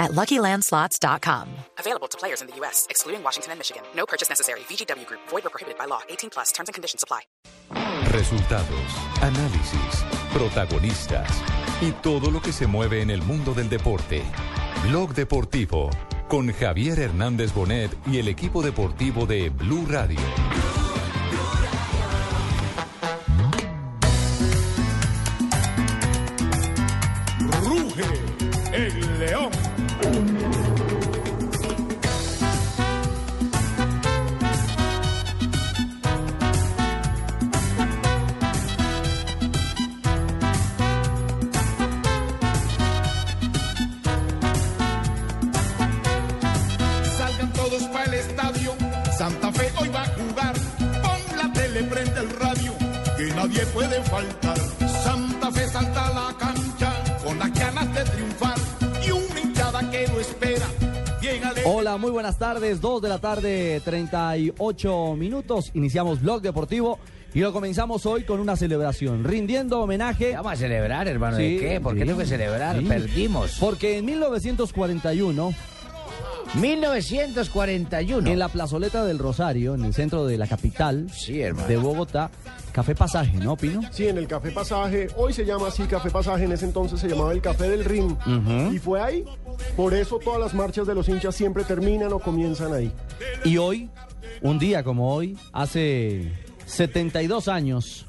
at LuckyLandSlots.com. Available to players in the U.S., excluding Washington and Michigan. No purchase necessary. VGW Group. Void or prohibited by law. 18 plus. Terms and conditions apply. Resultados, análisis, protagonistas y todo lo que se mueve en el mundo del deporte. Blog Deportivo con Javier Hernández Bonet y el equipo deportivo de Blue Radio. Muy buenas tardes. 2 de la tarde, 38 minutos. Iniciamos Blog Deportivo y lo comenzamos hoy con una celebración, rindiendo homenaje. Vamos a celebrar, hermano. Sí, ¿De qué? ¿Por qué sí, tengo que celebrar? sí. Perdimos. Porque en 1941, 1941. en la plazoleta del Rosario, en el centro de la capital Sí, de Bogotá, Café Pasaje, ¿no, Pino? Sí, en el Café Pasaje, hoy se llama así Café Pasaje, en ese entonces se llamaba el Café del Rin. Y fue ahí, por eso todas las marchas de los hinchas siempre terminan o comienzan ahí. Y hoy, un día como hoy, hace 72 años,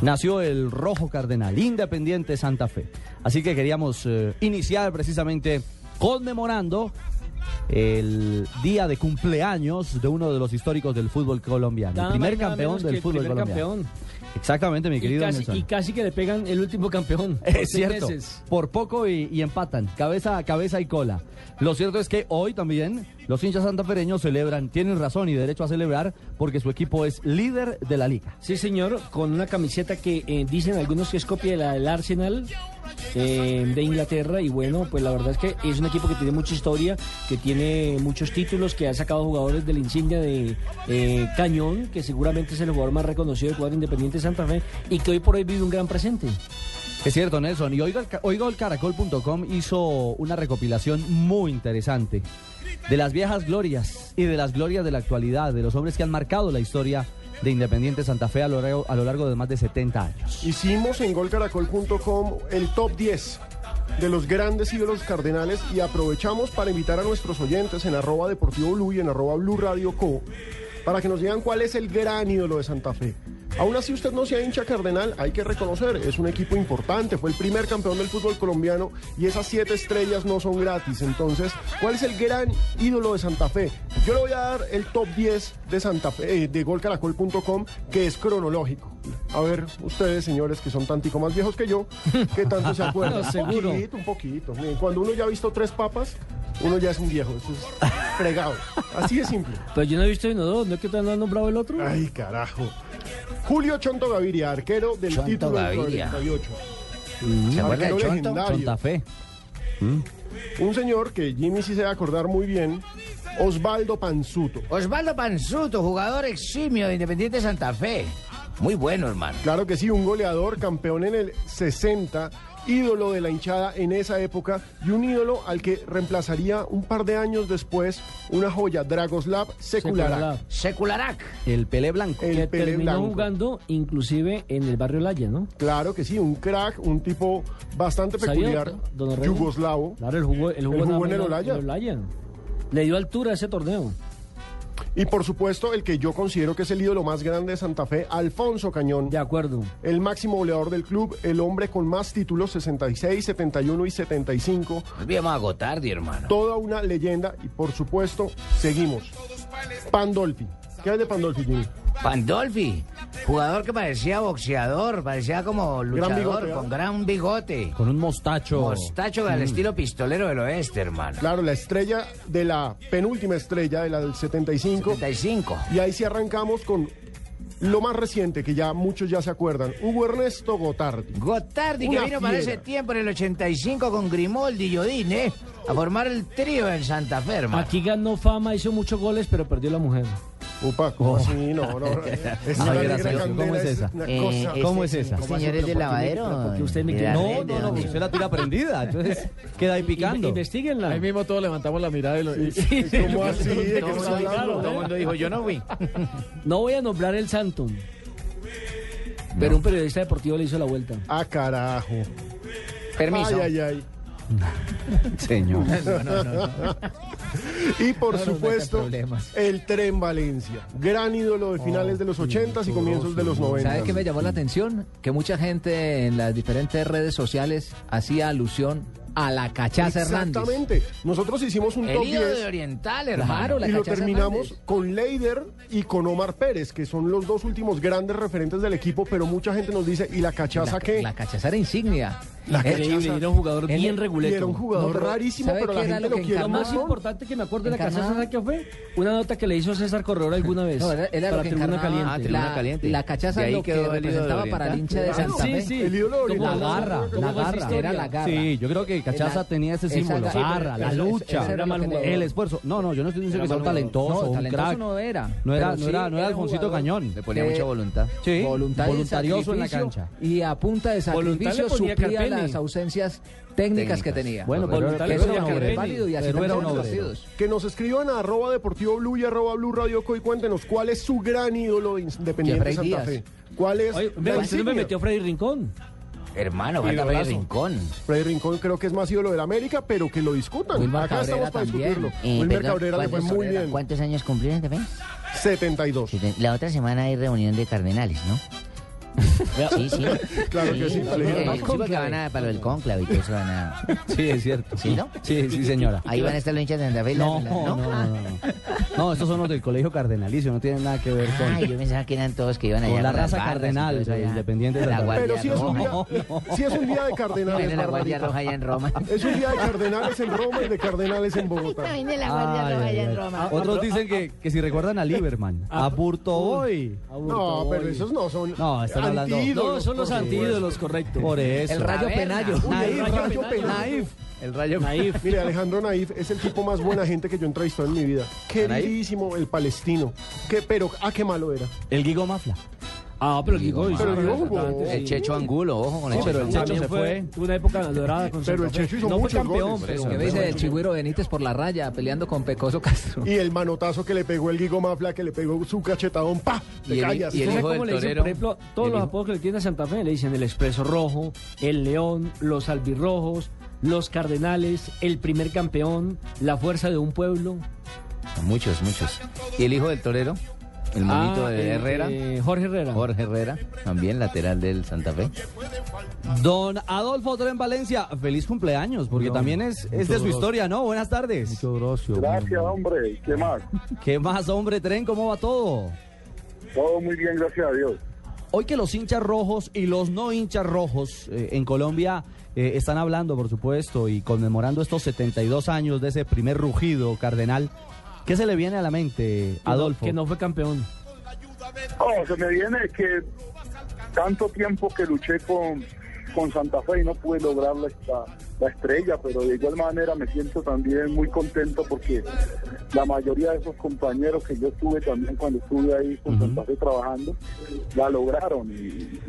nació el Rojo Cardenal, Independiente Santa Fe. Así que queríamos eh, iniciar precisamente conmemorando el día de cumpleaños de uno de los históricos del fútbol colombiano, Nada el primer campeón del el fútbol primer colombiano. campeón. Exactamente, mi Y querido casi, Nelson. y casi que le pegan el último campeón. Es cierto, meses. por poco y, y empatan, cabeza a cabeza y cola. Lo cierto es que hoy también los hinchas santafereños celebran, tienen razón y derecho a celebrar, porque su equipo es líder de la liga. Sí, señor, con una camiseta que eh, dicen algunos que es copia de la del Arsenal eh, de Inglaterra. Y bueno, pues la verdad es que es un equipo que tiene mucha historia, que tiene muchos títulos, que ha sacado jugadores de la insignia de eh, Cañón, que seguramente es el jugador más reconocido del cuadro Independiente de Santa Fe, y que hoy por hoy vive un gran presente. Es cierto, Nelson. Y golcaracol.com hizo una recopilación muy interesante de las viejas glorias y de las glorias de la actualidad, de los hombres que han marcado la historia de Independiente Santa Fe a lo largo, de más de 70 años. Hicimos en golcaracol.com el top 10 de los grandes ídolos cardenales y aprovechamos para invitar a nuestros oyentes en arroba deportivo blue y en arroba blue radio co para que nos digan cuál es el gran ídolo de Santa Fe. Aún así usted no sea hincha cardenal, hay que reconocer, es un equipo importante, fue el primer campeón del fútbol colombiano y esas siete estrellas no son gratis. Entonces, ¿cuál es el gran ídolo de Santa Fe? Yo le voy a dar el top 10 de Santa Fe, eh, de golcaracol.com, que es cronológico. A ver, ustedes, señores, que son tantico más viejos que yo, ¿qué tanto se acuerdan? No, seguro. Un poquito, un poquito. Miren, Cuando uno ya ha visto tres papas, uno ya es un viejo. Eso es fregado. Así de simple. Pero yo no he visto uno dos, ¿no es que te han nombrado el otro? Ay, carajo. Julio Chonto Gaviria, arquero del Chonto título del Gaviria. 48. ¿Se acuerda de Chonto? Santa Fe. Un señor que Jimmy sí se va a acordar muy bien, Osvaldo Panzuto. Osvaldo Panzuto, jugador eximio de Independiente Santa Fe. Muy bueno, hermano. Claro que sí, un goleador, campeón en el 60, ídolo de la hinchada en esa época y un ídolo al que reemplazaría un par de años después una joya, Dragoslav. Secularac. Secularac. El Pelé Blanco. El que Pelé terminó Blanco. jugando inclusive en el barrio Laya, ¿no? Claro que sí, un crack, un tipo bastante ¿Sabía, peculiar, yugoslavo. Claro, el jugó, el jugó, ¿El jugó en el? Olaya. Le dio altura a ese torneo. Y por supuesto, el que yo considero que es el ídolo más grande de Santa Fe, Alfonso Cañón. De acuerdo. El máximo goleador del club, el hombre con más títulos, 66, 71 y 75. No olvidemos a Gotardi, hermano. Toda una leyenda y por supuesto, seguimos. Pandolfi. ¿Qué hay de Pandolfi, Jimmy? Pandolfi, jugador que parecía boxeador, parecía como luchador, con gran bigote. Con un mostacho. Mostacho al estilo pistolero del oeste, hermano. Claro, la estrella de la penúltima estrella, de la del 75. 75. Y ahí sí arrancamos con lo más reciente, que ya muchos ya se acuerdan, Hugo Ernesto Gotardi. Gotardi, que vino para fiera. ese tiempo en el 85 con Grimoldi y Odín, ¿eh? A formar el trío en Santa Fe, hermano. Aquí ganó fama, hizo muchos goles, pero perdió la mujer. Upa, ¿cómo así? No, no. Es una ¿cómo es esa? Eh, cosa. ¿Cómo es esa? señor- Señores del lavadero. porque usted me de quiere- la No, no, ¿de no, usted la tira prendida, entonces queda ahí picando. Investiguenla. Ahí mismo todos levantamos la mirada y lo... ¿Cómo así? ¿De Todo el mundo dijo, yo no fui. No voy a nombrar el santo. Pero un periodista deportivo le hizo la vuelta. Ah, carajo. Permiso. Ay, ay, ay. Señor. Y por No nos supuesto, metan problemas. el Tren Valencia. Gran ídolo de finales de los 80 y comienzos de los 90. ¿Sabe qué me llamó la atención? Que mucha gente en las diferentes redes sociales hacía alusión a la cachaza Hernández. Exactamente. Nosotros hicimos un El top ídolo 10 de Oriental, hermano. La y lo terminamos Hernández. con Leider y con Omar Pérez, que son los dos últimos grandes referentes del equipo, pero mucha gente nos dice, ¿y la cachaza La, qué? la cachaza era insignia. La Eh, Increíble, cachaza. era un jugador Él- bien reguleto. era un jugador No, rarísimo, ¿sabe pero la gente lo quiere Lo más importante que me acuerdo de la cachaza, ¿sabe qué fue? Una nota que le hizo César Corredor alguna vez. No, era, era para lo que Tribuna Caliente. Ah, Tribuna la, Caliente. la cachaza De ahí lo que el representaba para el hincha de. Santa Fe. sí. El ídolo de ¿Cómo Oriental. La garra, ¿Cómo la garra. Era la garra. Sí, yo creo que Cachaza tenía ese símbolo, garra. la garra, la lucha, el esfuerzo. No, no, yo no estoy diciendo que sea un talentoso, No, un talentoso crack. no era. No era, no era, no era Alfonsito jugador Cañón. Le ponía Eh, mucha voluntad. Sí, voluntarioso en la cancha. Y a punta de sacrificio suplía. Las ausencias técnicas, que tenía. Bueno, pero, pero ponía un Carpeni. obrero. válido y así Pero partidos. Que nos escriban a arroba deportivo blue y arroba blue radio co y cuéntenos cuál es su gran ídolo de Independiente Santa Díaz. Fe. ¿Cuál es Oye, la usted no me metió Freddy Rincón. Hermano, falta golazo. Rincón. Freddy Rincón creo que es más ídolo del América, pero que lo discutan. Wilmar Acá Cabrera estamos para también. discutirlo. Eh, Wilmer perdón, Cabrera le fue ¿cuántos- muy bien. ¿Cuántos años cumplieron también? 72. La otra semana hay reunión de cardenales, ¿no? Sí, sí. Claro que sí, colegio. Eh, sí, porque van a, para lo del cónclave y todo eso van a... Sí, es cierto. ¿Sí, no? Sí, sí, señora. Ahí van a estar los hinchas de Santa Fe. la- No, la- no, no, no, no. No, estos son los del colegio cardenalicio, no tienen nada que ver con, Ay, yo pensaba que eran todos que iban allá con la las raza barras y cardenal todo eso de allá. Independiente de La Santa Fe. Pero si es un día, No, no. si es un día de cardenales, Viene la Guardia Barbarita. Roja allá en Roma. Es un día de cardenales en Roma y de cardenales en Bogotá. Viene la Ay, ay, ay. Otros dicen que, que si recuerdan a Lieberman, a Burtoboy. No, pero esos no son No, están antídolos, No, son los antídolos, correcto. Por eso. El Rayo Penayo. Uy, el Naif, Rayo Penayo. Naif. El rayo... Naif. Mire, Alejandro Naif es el tipo más buena gente que yo he entrevistado en mi vida. Queridísimo, el palestino. Que, pero, ah, qué malo era. El Guigo Mafla. Ah, pero el Guigo hizo Pero el Checho Angulo, ojo con el No, pero Checho el Checho se fue. Tuvo una época dorada con Pero el. Checho hizo muchos campeón. ¿Qué me dice del Chigüiro Benítez por la raya peleando con Pecoso Castro? Y el manotazo que le pegó el Guigo Mafla, que le pegó su cachetadón, ¡pa! Te Y el- callas. y el ¿Usted sabe hijo del torero, por ejemplo, todos el los apodos que le tiene a Santa Fe? Le dicen el Expreso Rojo, el León, los Albirrojos, los Cardenales, el primer campeón, la fuerza de un pueblo. Muchos, muchos. Y el hijo del torero, el monito Ah, de Herrera, eh, Jorge Herrera. Jorge Herrera, también lateral del Santa Fe. Don Adolfo Tren Valencia, feliz cumpleaños, porque también es, es de su historia, ¿no? Buenas tardes. Gracias, hombre. ¿Qué más? ¿Qué más, hombre, Tren? ¿Cómo va todo? Todo muy bien, gracias a Dios. Hoy que los hinchas rojos y los no hinchas rojos eh, en Colombia eh, están hablando, por supuesto, y conmemorando estos 72 años de ese primer rugido cardenal, ¿qué se le viene a la mente, Adolfo? Que no fue campeón. Oh, se me viene que tanto tiempo que luché con, con Santa Fe y no pude lograr la, la- la estrella, pero de igual manera me siento también muy contento porque la mayoría de esos compañeros que yo tuve también cuando estuve ahí con Santa Fe trabajando, la lograron y,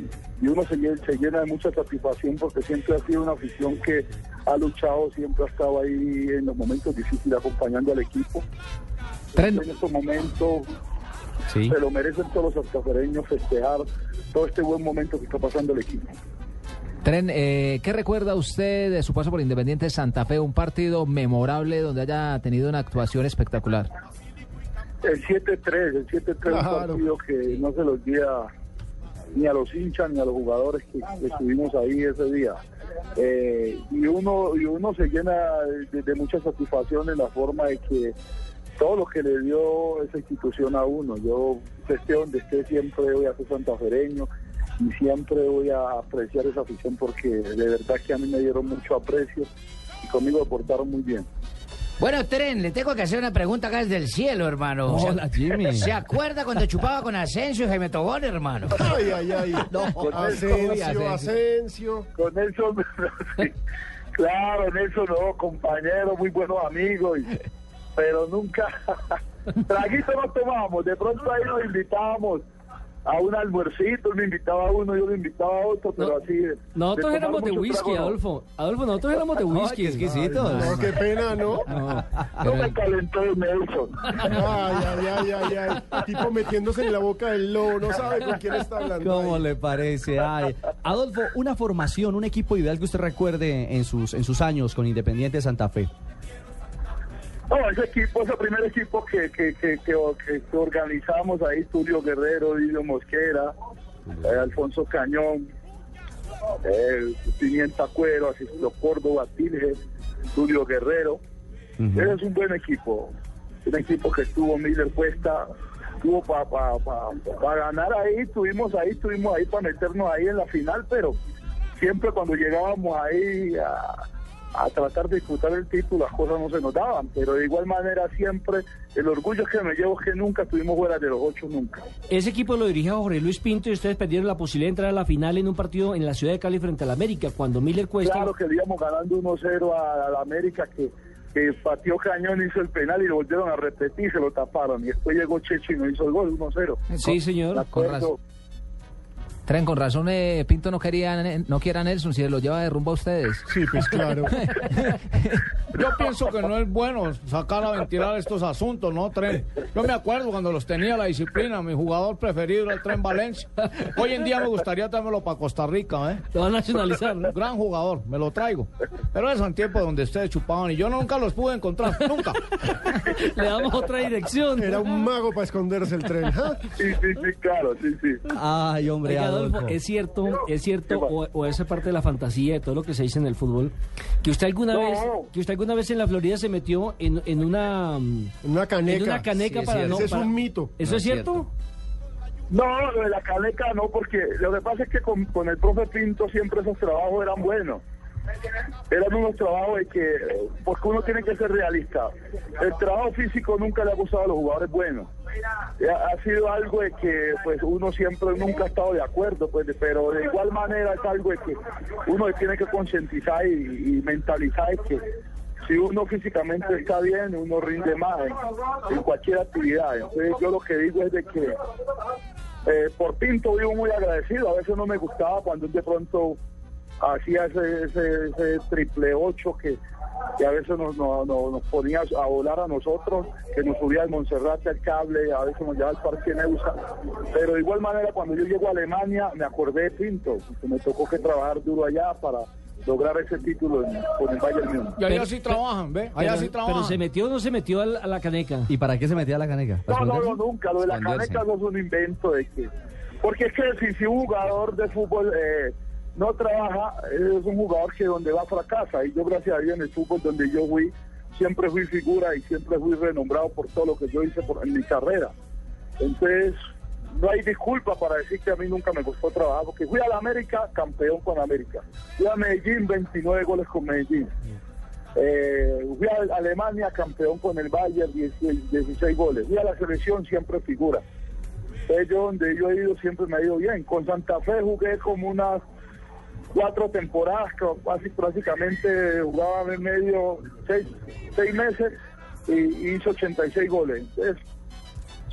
y uno se, se llena de mucha satisfacción porque siempre ha sido una afición que ha luchado, siempre ha estado ahí en los momentos difíciles acompañando al equipo. Tren. En estos momentos Sí. se lo merecen todos los santafereños festejar todo este buen momento que está pasando el equipo. Tren, eh, ¿qué recuerda usted de su paso por Independiente Santa Fe? Un partido memorable donde haya tenido una actuación espectacular. El 7-3, el 7-3 es un Claro. partido que no se lo olvida ni a los hinchas ni a los jugadores que, que estuvimos ahí ese día. Eh, y uno y uno se llena de, de mucha satisfacción en la forma de que todo lo que le dio esa institución a uno. Yo esté donde esté siempre voy a ser santafereño y siempre voy a apreciar esa afición porque de verdad que a mí me dieron mucho aprecio y conmigo se portaron muy bien. Bueno, Tren, le tengo que hacer una pregunta acá desde el cielo, hermano. ¿Se- Hola, Jimmy. ¿Se acuerda cuando chupaba con Asensio y Jaime Tobón, hermano? Ay, ay, ay. Asensio, Asensio. Con Nelson, sí. claro, Nelson, no, compañero, muy buenos amigos, y- pero nunca, traguito no tomamos, de pronto ahí nos invitábamos a un almuercito, me invitaba a uno, yo le invitaba a otro, pero así. de- Nosotros de éramos de whisky, trago. Adolfo. Adolfo, nosotros éramos de whisky. exquisitos. No, qué pena, ¿no? No me calentó el Nelson. Ay, ay, ay, ay, ay. Tipo metiéndose en la boca del lobo, no sabe con quién está hablando. ¿Cómo le parece? Ay. Adolfo, una formación, un equipo ideal que usted recuerde en sus, en sus años con Independiente Santa Fe. No, ese equipo, ese primer equipo que, que, que, que, organizamos ahí, Tulio Guerrero, Didio Mosquera, eh, Alfonso Cañón, eh, Pimienta Cuero, Asisto Córdoba, Tilges, Tulio Guerrero. Ese es un buen equipo, un equipo que estuvo Miller Cuesta, tuvo para pa, pa, pa ganar ahí, tuvimos ahí, estuvimos ahí para meternos ahí en la final, pero siempre cuando llegábamos ahí a, a tratar de disputar el título, las cosas no se nos daban, pero de igual manera siempre el orgullo que me llevo es que nunca estuvimos fuera de los ocho, nunca. Ese equipo lo dirige Jorge Luis Pinto y ustedes perdieron la posibilidad de entrar a la final en un partido en la ciudad de Cali frente al América, cuando Miller Cuesta... Claro que le íbamos ganando 1-0 a, a la América que, que pateó cañón, hizo el penal y lo volvieron a repetir, se lo taparon. Y después llegó Checho y nos hizo el gol, 1-0. Sí, señor. Con razón. Tren, con razón, eh, Pinto no quería, no quiera a Nelson, si se lo lleva de rumbo a ustedes. Sí, pues claro. Yo pienso que no es bueno sacar a ventilar estos asuntos, ¿no, Tren? Yo me acuerdo cuando los tenía la disciplina, mi jugador preferido era el Tren Valencia. Hoy en día me gustaría traérmelo para Costa Rica, ¿eh? Te va a nacionalizar, ¿no? Gran jugador, me lo traigo. Pero es en tiempo donde ustedes chupaban y yo nunca los pude encontrar, nunca. Le damos otra dirección. Era un mago para esconderse el tren. ¿ah? Sí, sí, sí, claro, sí, sí. Ay, hombre, Oiga, Adolfo. Es cierto, es cierto, o, o esa parte de la fantasía de todo lo que se dice en el fútbol, que usted alguna No. vez, que usted alguna vez en la Florida se metió en, en una Una caneca. en una caneca Sí, es para cierto. no. Ese es un mito. ¿Eso No es es cierto? No, lo de la caneca no, porque lo que pasa es que con, con el profe Pinto siempre esos trabajos eran buenos. Eran unos trabajos de que, porque uno tiene que ser realista. El trabajo físico nunca le ha gustado a los jugadores buenos. Eh, Ha sido algo de que pues uno siempre nunca ha estado de acuerdo, pues, pero de igual manera es algo de que uno tiene que concientizar y, mentalizar que si uno físicamente está bien, uno rinde más en, cualquier actividad. Entonces yo lo que digo es de que eh, por Pinto vivo muy agradecido. A veces no me gustaba cuando de pronto hacía ese, ese, ese triple ocho que, que a veces nos, nos, nos- nos ponía a volar a nosotros, que nos subía al Monserrate al cable, a veces nos llevaba al Parque Neusa. Pero de igual manera, cuando yo llego a Alemania, me acordé de Pinto, que me tocó que trabajar duro allá para lograr ese título en- con el Bayern Múnich. Y allá Pero- sí trabajan, ¿ve? Allá Pero, sí trabajan. pero se metió o no se metió al- a la caneca. ¿Y para qué se metía la caneca? ¿Para No, no, no, nunca. Lo de la caneca no es un invento de que... Porque es que si, si un jugador de fútbol eh, no trabaja, es un jugador que donde va fracasa. Y yo, gracias a Dios, en el fútbol donde yo fui, siempre fui figura y siempre fui renombrado por todo lo que yo hice por, en mi carrera. Entonces, no hay disculpa para decir que a mí nunca me gustó trabajar, porque fui a la América, campeón con América. Fui a Medellín, 29 goles con Medellín. Eh, fui a Alemania, campeón con el Bayern, 16, 16 goles. Fui a la selección, siempre figura. Entonces, yo donde yo he ido siempre me ha ido bien. Con Santa Fe jugué como unas cuatro temporadas, basi- prácticamente jugaba en medio seis, seis meses y hizo 86 goles.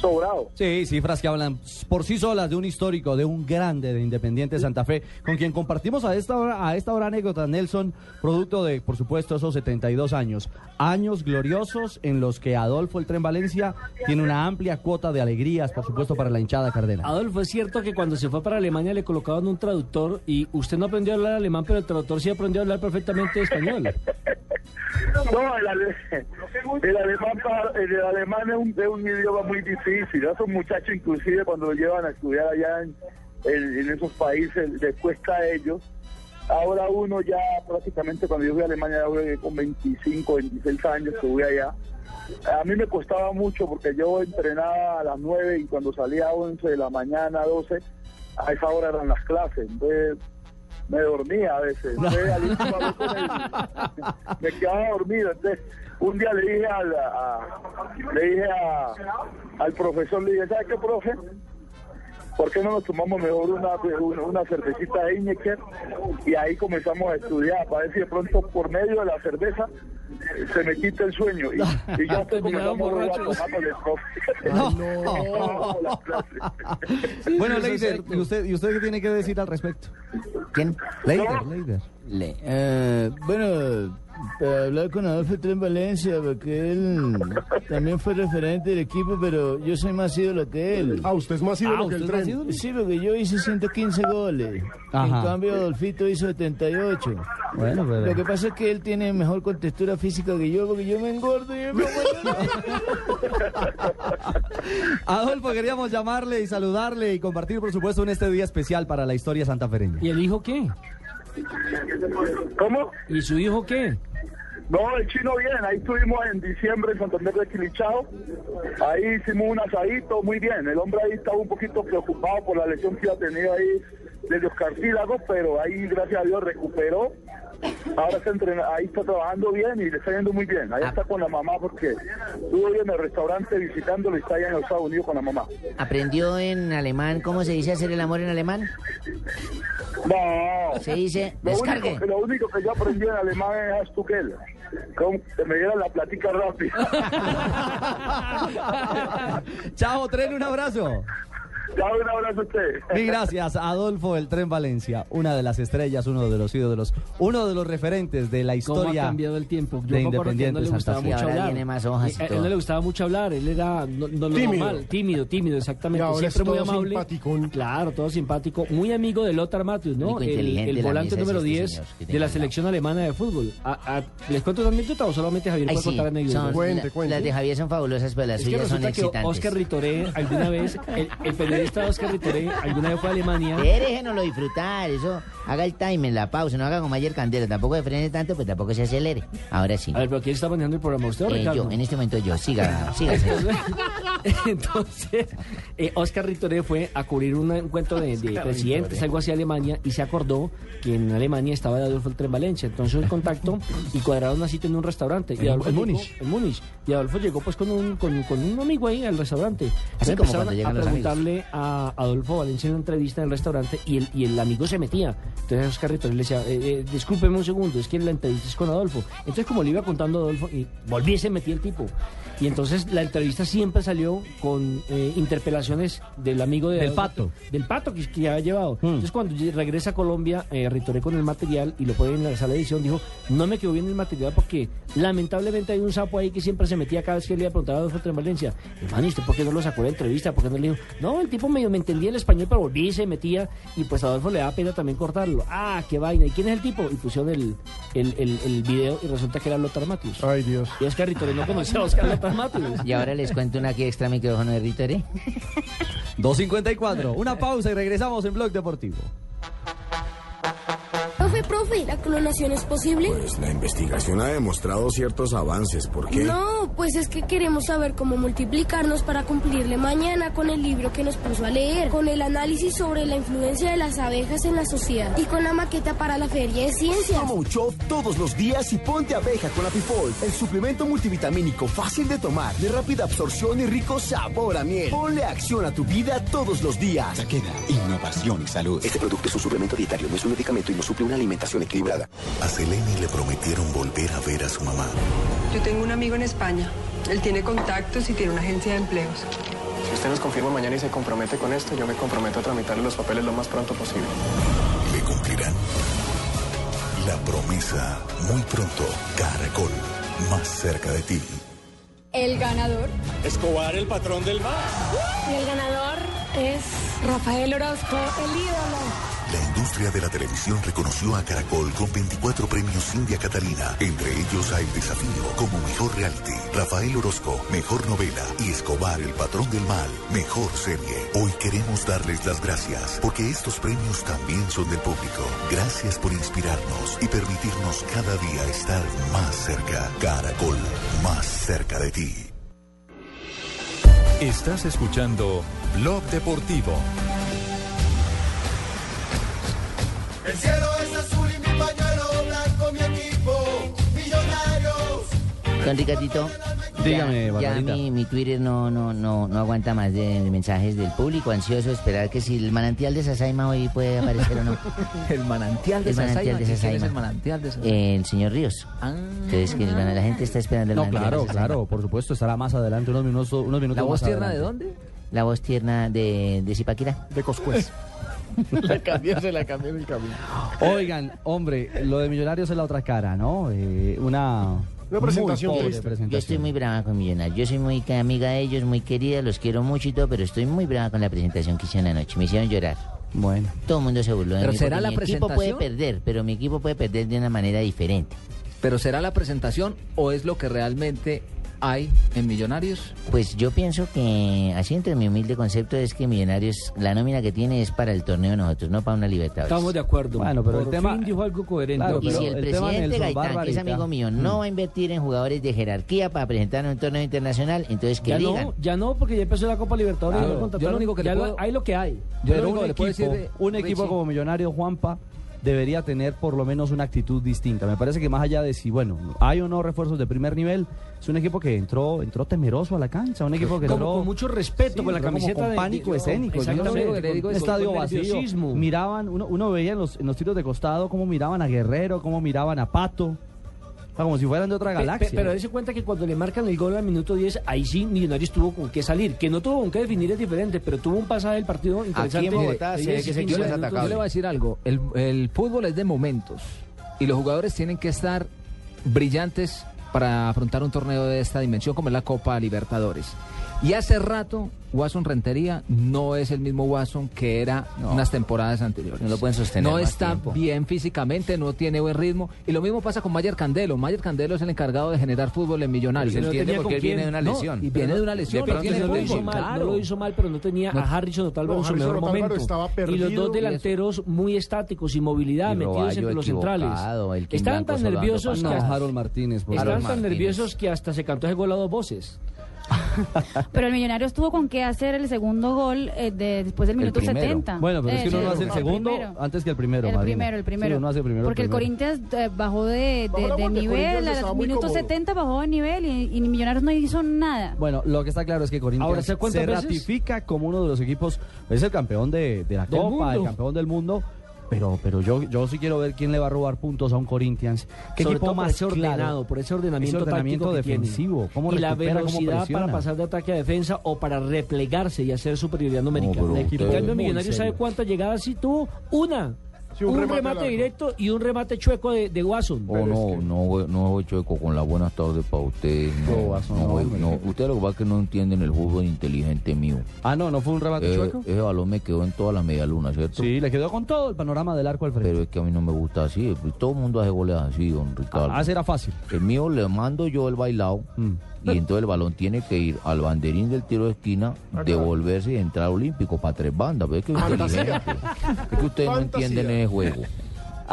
Sobrado. Sí, cifras que hablan por sí solas de un histórico, de un grande de Independiente Santa Fe, con quien compartimos a esta hora, a esta hora anécdotas, Nelson, producto de, por supuesto, esos 72 años. Años gloriosos en los que Adolfo el Tren Valencia tiene una amplia cuota de alegrías, por supuesto, para la hinchada cardena. Adolfo, es cierto que cuando se fue para Alemania le colocaban un traductor y usted no aprendió a hablar alemán, pero el traductor sí aprendió a hablar perfectamente español. No, el, ale- el alemán, el alemán es, un, es un idioma muy difícil. A esos muchachos, inclusive, cuando lo llevan a estudiar allá en, esos países, les cuesta a ellos. Ahora uno ya prácticamente, cuando yo fui a Alemania, con 25, 26 años que fui allá. A mí me costaba mucho porque yo entrenaba a las 9 y cuando salía a 11 de la mañana, 12, a esa hora eran las clases. Entonces, me dormía a veces. Él, me quedaba dormido. Entonces, un día le dije al, a- le dije a- al profesor, le dije, ¿sabe qué, profe? ¿Por qué no nos tomamos mejor una, una, una cervecita de Heineken? Y ahí comenzamos a estudiar, para ver si de pronto por medio de la cerveza eh, se me quita el sueño. Y, y ya el profe. No. Clase. Bueno, Leider. ¿y usted, ¿y usted qué tiene que decir al respecto? ¿Quién? Leider, Leider. Le- eh, bueno, para hablar con Adolfo Tren Valencia, porque él también fue referente del equipo, pero yo soy más ídolo que él. Ah, usted es más ídolo que el ¿usted es más tren. ídolo? Sí, porque yo hice 115 goles. Ajá. En cambio, Adolfito hizo 78. Bueno, pero... Lo que pasa es que él tiene mejor contextura física que yo, porque yo me engordo y me Adolfo, queríamos llamarle y saludarle y compartir, por supuesto, en este día especial para la historia santafereña. ¿Y el hijo qué? ¿Cómo? ¿Y su hijo qué? No, el chino bien, ahí estuvimos en diciembre en Santander de Quilichao, ahí hicimos un asadito, muy bien, el hombre ahí estaba un poquito preocupado por la lesión que había tenido ahí de los cartílagos, pero ahí gracias a Dios recuperó, ahora está entrena- ahí está trabajando bien y le está yendo muy bien, ahí está con la mamá porque estuvo en el restaurante visitándolo y está allá en los Estados Unidos con la mamá. ¿Aprendió en alemán cómo se dice hacer el amor en alemán? No, Se dice lo descargue. único, que- lo único que yo aprendí en alemán es Astukel, como que me diera la platica rápida. Chao, tren, un abrazo. Chao, un abrazo a usted. Mil gracias, Adolfo el Tren Valencia, una de las estrellas, uno de los ídolos, uno de los referentes de la ¿Cómo ha historia cambiado el tiempo? de él no Independiente le gustaba mucho hablar. tiene más hojas y Eh, a él todo. no le gustaba mucho hablar, él era no, no lo Tímido. normal, tímido, tímido, exactamente. Ahora Siempre es muy todo amable. simpaticón. Claro, todo simpático. Muy amigo de Lothar Matthäus, ¿no? El, volante número este 10 señor que de la selección alemana de fútbol. A- a- ¿Les cuento una anécdota o solamente Javier Ay, puede sí, contar anécdotas? la- cuente. las de Javier son fabulosas, pero las Es que suyas son excitantes. Oscar Ritoré alguna vez, el, el periodista Oscar Ritoré alguna vez fue a Alemania. Déjenoslo disfrutar, eso. Haga el time en la pausa, no haga como ayer Candelo. Tampoco se frene tanto, pero tampoco se acelere. Ahora sí. A ver, pero ¿quién está manejando el programa? ¿Usted o Eh, Ricardo? yo, en este momento yo. Siga, siga. Entonces, eh, Oscar Ritoré fue a cubrir un encuentro de, de presidentes, algo así, a Alemania, y se acordó que en Alemania estaba Adolfo el Tren Valencia. Entonces, el contacto y cuadraron una cita en un restaurante. Y Adolfo en llegó- Múnich. En Múnich. Y Adolfo llegó pues con un, con, con un amigo ahí al restaurante. Así como cuando a llegan los amigos. preguntarle a Adolfo Valencia en una entrevista en el restaurante y el, y el amigo se metía. Entonces Oscar le decía, eh, eh, discúlpeme un segundo, es que la entrevista es con Adolfo. Entonces como le iba contando a Adolfo, y volví se metía el tipo. Y entonces la entrevista siempre salió con eh, interpelaciones del amigo de Del Pato. Del pato que, que había llevado. Mm. Entonces cuando regresa a Colombia, eh, Ritoré con el material y lo pone en la sala de edición, dijo, no me quedó bien el material porque lamentablemente hay un sapo ahí que siempre se metía cada vez que le iba a preguntar a Adolfo Tren Valencia. Hermano, ¿y usted por qué no lo sacó de la entrevista? ¿Por qué no le dijo? No, el tipo medio me entendía el español, pero volví y se metía y pues a Adolfo le da pena también cortarlo. Ah, qué vaina. ¿Y quién es el tipo? Y pusieron el, el, el, el video y resulta que era Lothar Matthews. Ay, Dios. Y Oscar Ritoré no conocía a Oscar Lothar Matthews. Y ahora les cuento una aquí extra micrófono de Ritoré. 254, una pausa y regresamos en Blog Deportivo. Profe, profe, ¿la clonación es posible? Pues la investigación ha demostrado ciertos avances. ¿Por qué? No, pues es que queremos saber cómo multiplicarnos para cumplirle mañana con el libro que nos puso a leer, con el análisis sobre la influencia de las abejas en la sociedad y con la maqueta para la feria de ciencias. Toma un chop todos los días y ponte abeja con Apifol, el suplemento multivitamínico fácil de tomar, de rápida absorción y rico sabor a miel. Ponle acción a tu vida todos los días. Taqueda, innovación y salud. Este producto es un suplemento dietario, no es un medicamento y no suple una alimentación equilibrada. A Selene le prometieron volver a ver a su mamá. Yo tengo un amigo en España. Él tiene contactos y tiene una agencia de empleos. Si usted nos confirma mañana y se compromete con esto, yo me comprometo a tramitarle los papeles lo más pronto posible. ¿Le cumplirán? La promesa, muy pronto, Caracol, más cerca de ti. El ganador. Escobar, el patrón del mar. Y el ganador es Rafael Orozco, el ídolo. La industria de la televisión reconoció a Caracol con 24 premios India Catalina, entre ellos a El Desafío como Mejor Reality, Rafael Orozco, Mejor Novela y Escobar, el Patrón del Mal, Mejor Serie. Hoy queremos darles las gracias porque estos premios también son del público. Gracias por inspirarnos y permitirnos cada día estar más cerca. Caracol, más cerca de ti. Estás escuchando Blog Deportivo. El cielo es azul y mi pañuelo blanco, mi equipo, millonarios. Don Ricardito. Dígame, ya, ya mi, mi Twitter no, no, no, no aguanta más de, de mensajes del público, ansioso de esperar que si el manantial de Sasaima hoy puede aparecer o no. El manantial de El manantial Sasaima. de ¿Quién es Sasaima. el manantial de Sasaima? El señor Ríos. Entonces, que el man- la gente está esperando el No, manantial claro, de claro, por supuesto, estará más adelante, unos minutos, unos minutos ¿La voz más tierna de dónde? La voz tierna de, de Zipaquira. De Coscuez. la cambió, se la cambió en el camino. Oigan, hombre, lo de Millonarios es la otra cara, ¿no? Eh, una, muy pobre presentación. Yo estoy muy brava con Millonarios. Yo soy muy amiga de ellos, muy querida, los quiero mucho y todo, pero estoy muy brava con la presentación que hicieron anoche. Me hicieron llorar. Bueno. Todo el mundo se burló de ¿Pero mí. será la mi equipo puede presentación? perder, pero mi equipo puede perder de una manera diferente. ¿Pero será la presentación o es lo que realmente hay en Millonarios? Pues yo pienso que, así entre mi humilde concepto, es que Millonarios, la nómina que tiene es para el torneo de nosotros, no para una Libertadores. Estamos de acuerdo. Bueno, pero el Por tema- fin dijo algo coherente. Claro, y pero si el, el tema, presidente Gaitán, que es amigo mío, no va a invertir en jugadores de jerarquía para presentar un torneo internacional, entonces que Ya digan. no, ya no, porque ya empezó la Copa Libertadores. Claro, ya yo lo único que ya le lo- puedo- hay lo que hay. Pero Lo un único que le puedo equipo, decir de- un equipo Richie. como Millonario Juanpa debería tener por lo menos una actitud distinta. Me parece que más allá de si, bueno, hay o no refuerzos de primer nivel, es un equipo que entró entró temeroso a la cancha, un equipo que Como entró con mucho respeto, con la como camiseta con de- pánico de- escénico. Exactamente, con- un con estadio vacío. Miraban, uno, uno veía en los, en los tiros de costado cómo miraban a Guerrero, cómo miraban a Pato. Como si fueran de otra Pe- galaxia. pe- pero dése cuenta que cuando le marcan el gol al minuto 10, ahí sí Millonarios tuvo con qué salir. Que no tuvo con qué definir es diferente, pero tuvo un pasaje del partido interesante. De yo 10, le- 15 yo le voy a decir algo. El, el fútbol es de momentos y los jugadores tienen que estar brillantes para afrontar un torneo de esta dimensión como es la Copa Libertadores. Y hace rato, Watson Rentería no es el mismo Watson que era unas temporadas anteriores. No lo pueden sostener No más está tiempo. bien físicamente, no tiene buen ritmo. Y lo mismo pasa con Mayer Candelo. Mayer Candelo es el encargado de generar fútbol en Millonarios. Pero no tenía con quién. No, y viene de una lesión. Pero no tiene no lo hizo mal, claro. no lo hizo mal, pero no tenía No. a Harrison Otálvaro No, en su mejor momento. estaba y los dos delanteros muy estáticos, sin movilidad, Y metidos entre los centrales. Estaban tan nerviosos que hasta, Harold Martínez. por estaban tan nerviosos que hasta se cantó ese gol a dos voces. Pero el Millonarios tuvo con qué hacer el segundo gol eh, de, después del minuto primero. 70. Bueno, pero es que Eh, uno no hace el el segundo primero. antes que el primero. El Marina. primero, el primero. Sí, uno hace el primero. Porque el, primero. Corinthians eh, bajó de, de- nivel, Corinthians a estaba los muy minutos cómodo. 70 bajó de nivel y, y Millonarios no hizo nada. Bueno, lo que está claro es que Corinthians Ahora, ¿sabe cuántas se veces? ratifica como uno de los equipos, es el campeón de, de la Copa, el campeón del mundo. Pero, pero yo, yo sí quiero ver quién le va a robar puntos a un Corinthians. ¿Qué Sobre equipo por más ese claro? ordenado, por ese ordenamiento, Ese ordenamiento defensivo. ¿Cómo y la recupera, velocidad para pasar de ataque a defensa o para replegarse y hacer superioridad numérica. pero en cambio, muy Millonarios sabe cuántas llegadas sí tuvo. Una. Sí, un un, remate directo y un remate chueco de, de Watson. Oh, no, no, voy- no voy chueco con las buenas tardes para ustedes. No, Watson, no, no, no. Ustedes lo que pasa es que no entienden el fútbol inteligente mío. Ah, no, no fue un remate Eh, chueco. ese balón me quedó en toda la media luna, ¿cierto? Sí, le quedó con todo el panorama del arco al frente. Pero es que a mí no me gusta así. pues, Todo el mundo hace goles así, don Ricardo. Ah, ese era fácil. El mío le mando yo el bailado Mm. Y entonces el balón tiene que ir al banderín del tiro de esquina, devolverse y entrar olímpico para tres bandas. Pero es que es. Es que ustedes no entienden ese juego.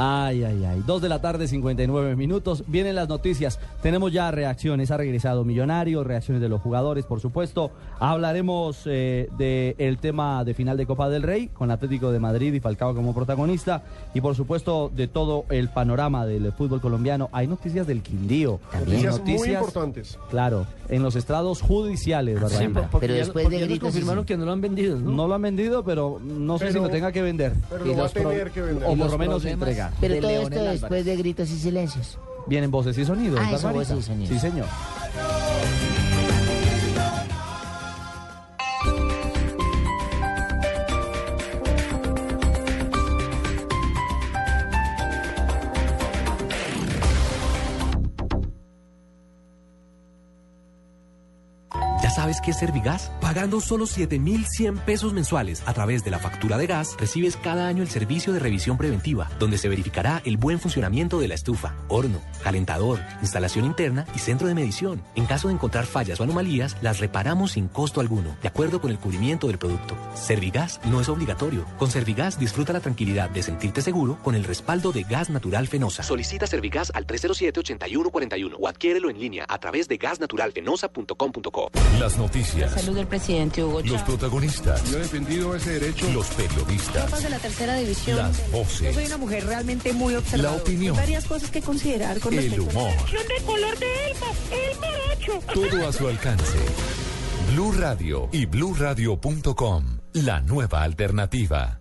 Ay, ay, ay. Dos de la tarde, 59 minutos. Vienen las noticias. Tenemos ya reacciones. Ha regresado Millonario, reacciones de los jugadores, por supuesto. Hablaremos eh, del tema de final de Copa del Rey, con Atlético de Madrid y Falcao como protagonista. Y por supuesto, de todo el panorama del fútbol colombiano. Hay noticias del Quindío. Noticias muy importantes. Claro, en los estrados judiciales, ¿verdad? Sí, porque Pero ya- después porque de ya nos gritos y confirmaron sí. que no lo han vendido, ¿no? No lo han vendido, pero no sé Pero- si lo tenga que vender. Pero lo va a pro- tener que vender. O por lo menos problemas Pero de todo Leonel esto Álvarez. después de gritos y silencios. Vienen voces y sonidos. Ah, eso, voces y sonidos. Sí, señor. ¿Ya sabes qué es Servigas? Pagando solo 7,100 pesos mensuales a través de la factura de gas, recibes cada año el servicio de revisión preventiva, donde se verificará el buen funcionamiento de la estufa, horno, calentador, instalación interna y centro de medición. En caso de encontrar fallas o anomalías, las reparamos sin costo alguno, de acuerdo con el cubrimiento del producto. Servigas no es obligatorio. Con Servigas disfruta la tranquilidad de sentirte seguro con el respaldo de Gas Natural Fenosa. Solicita Servigas al 307-8141 o adquiérelo en línea a través de gasnaturalfenosa.com.co. Las noticias. Salud del presidente Hugo Los protagonistas. Yo he defendido ese derecho. Los periodistas. De la tercera división. Las voces. Yo soy una mujer realmente muy observadora. La opinión. Hay varias cosas que considerar con El humor. de color de Elmo, el morocho. Todo a su alcance. Blue Radio y bluradio.com. La nueva alternativa.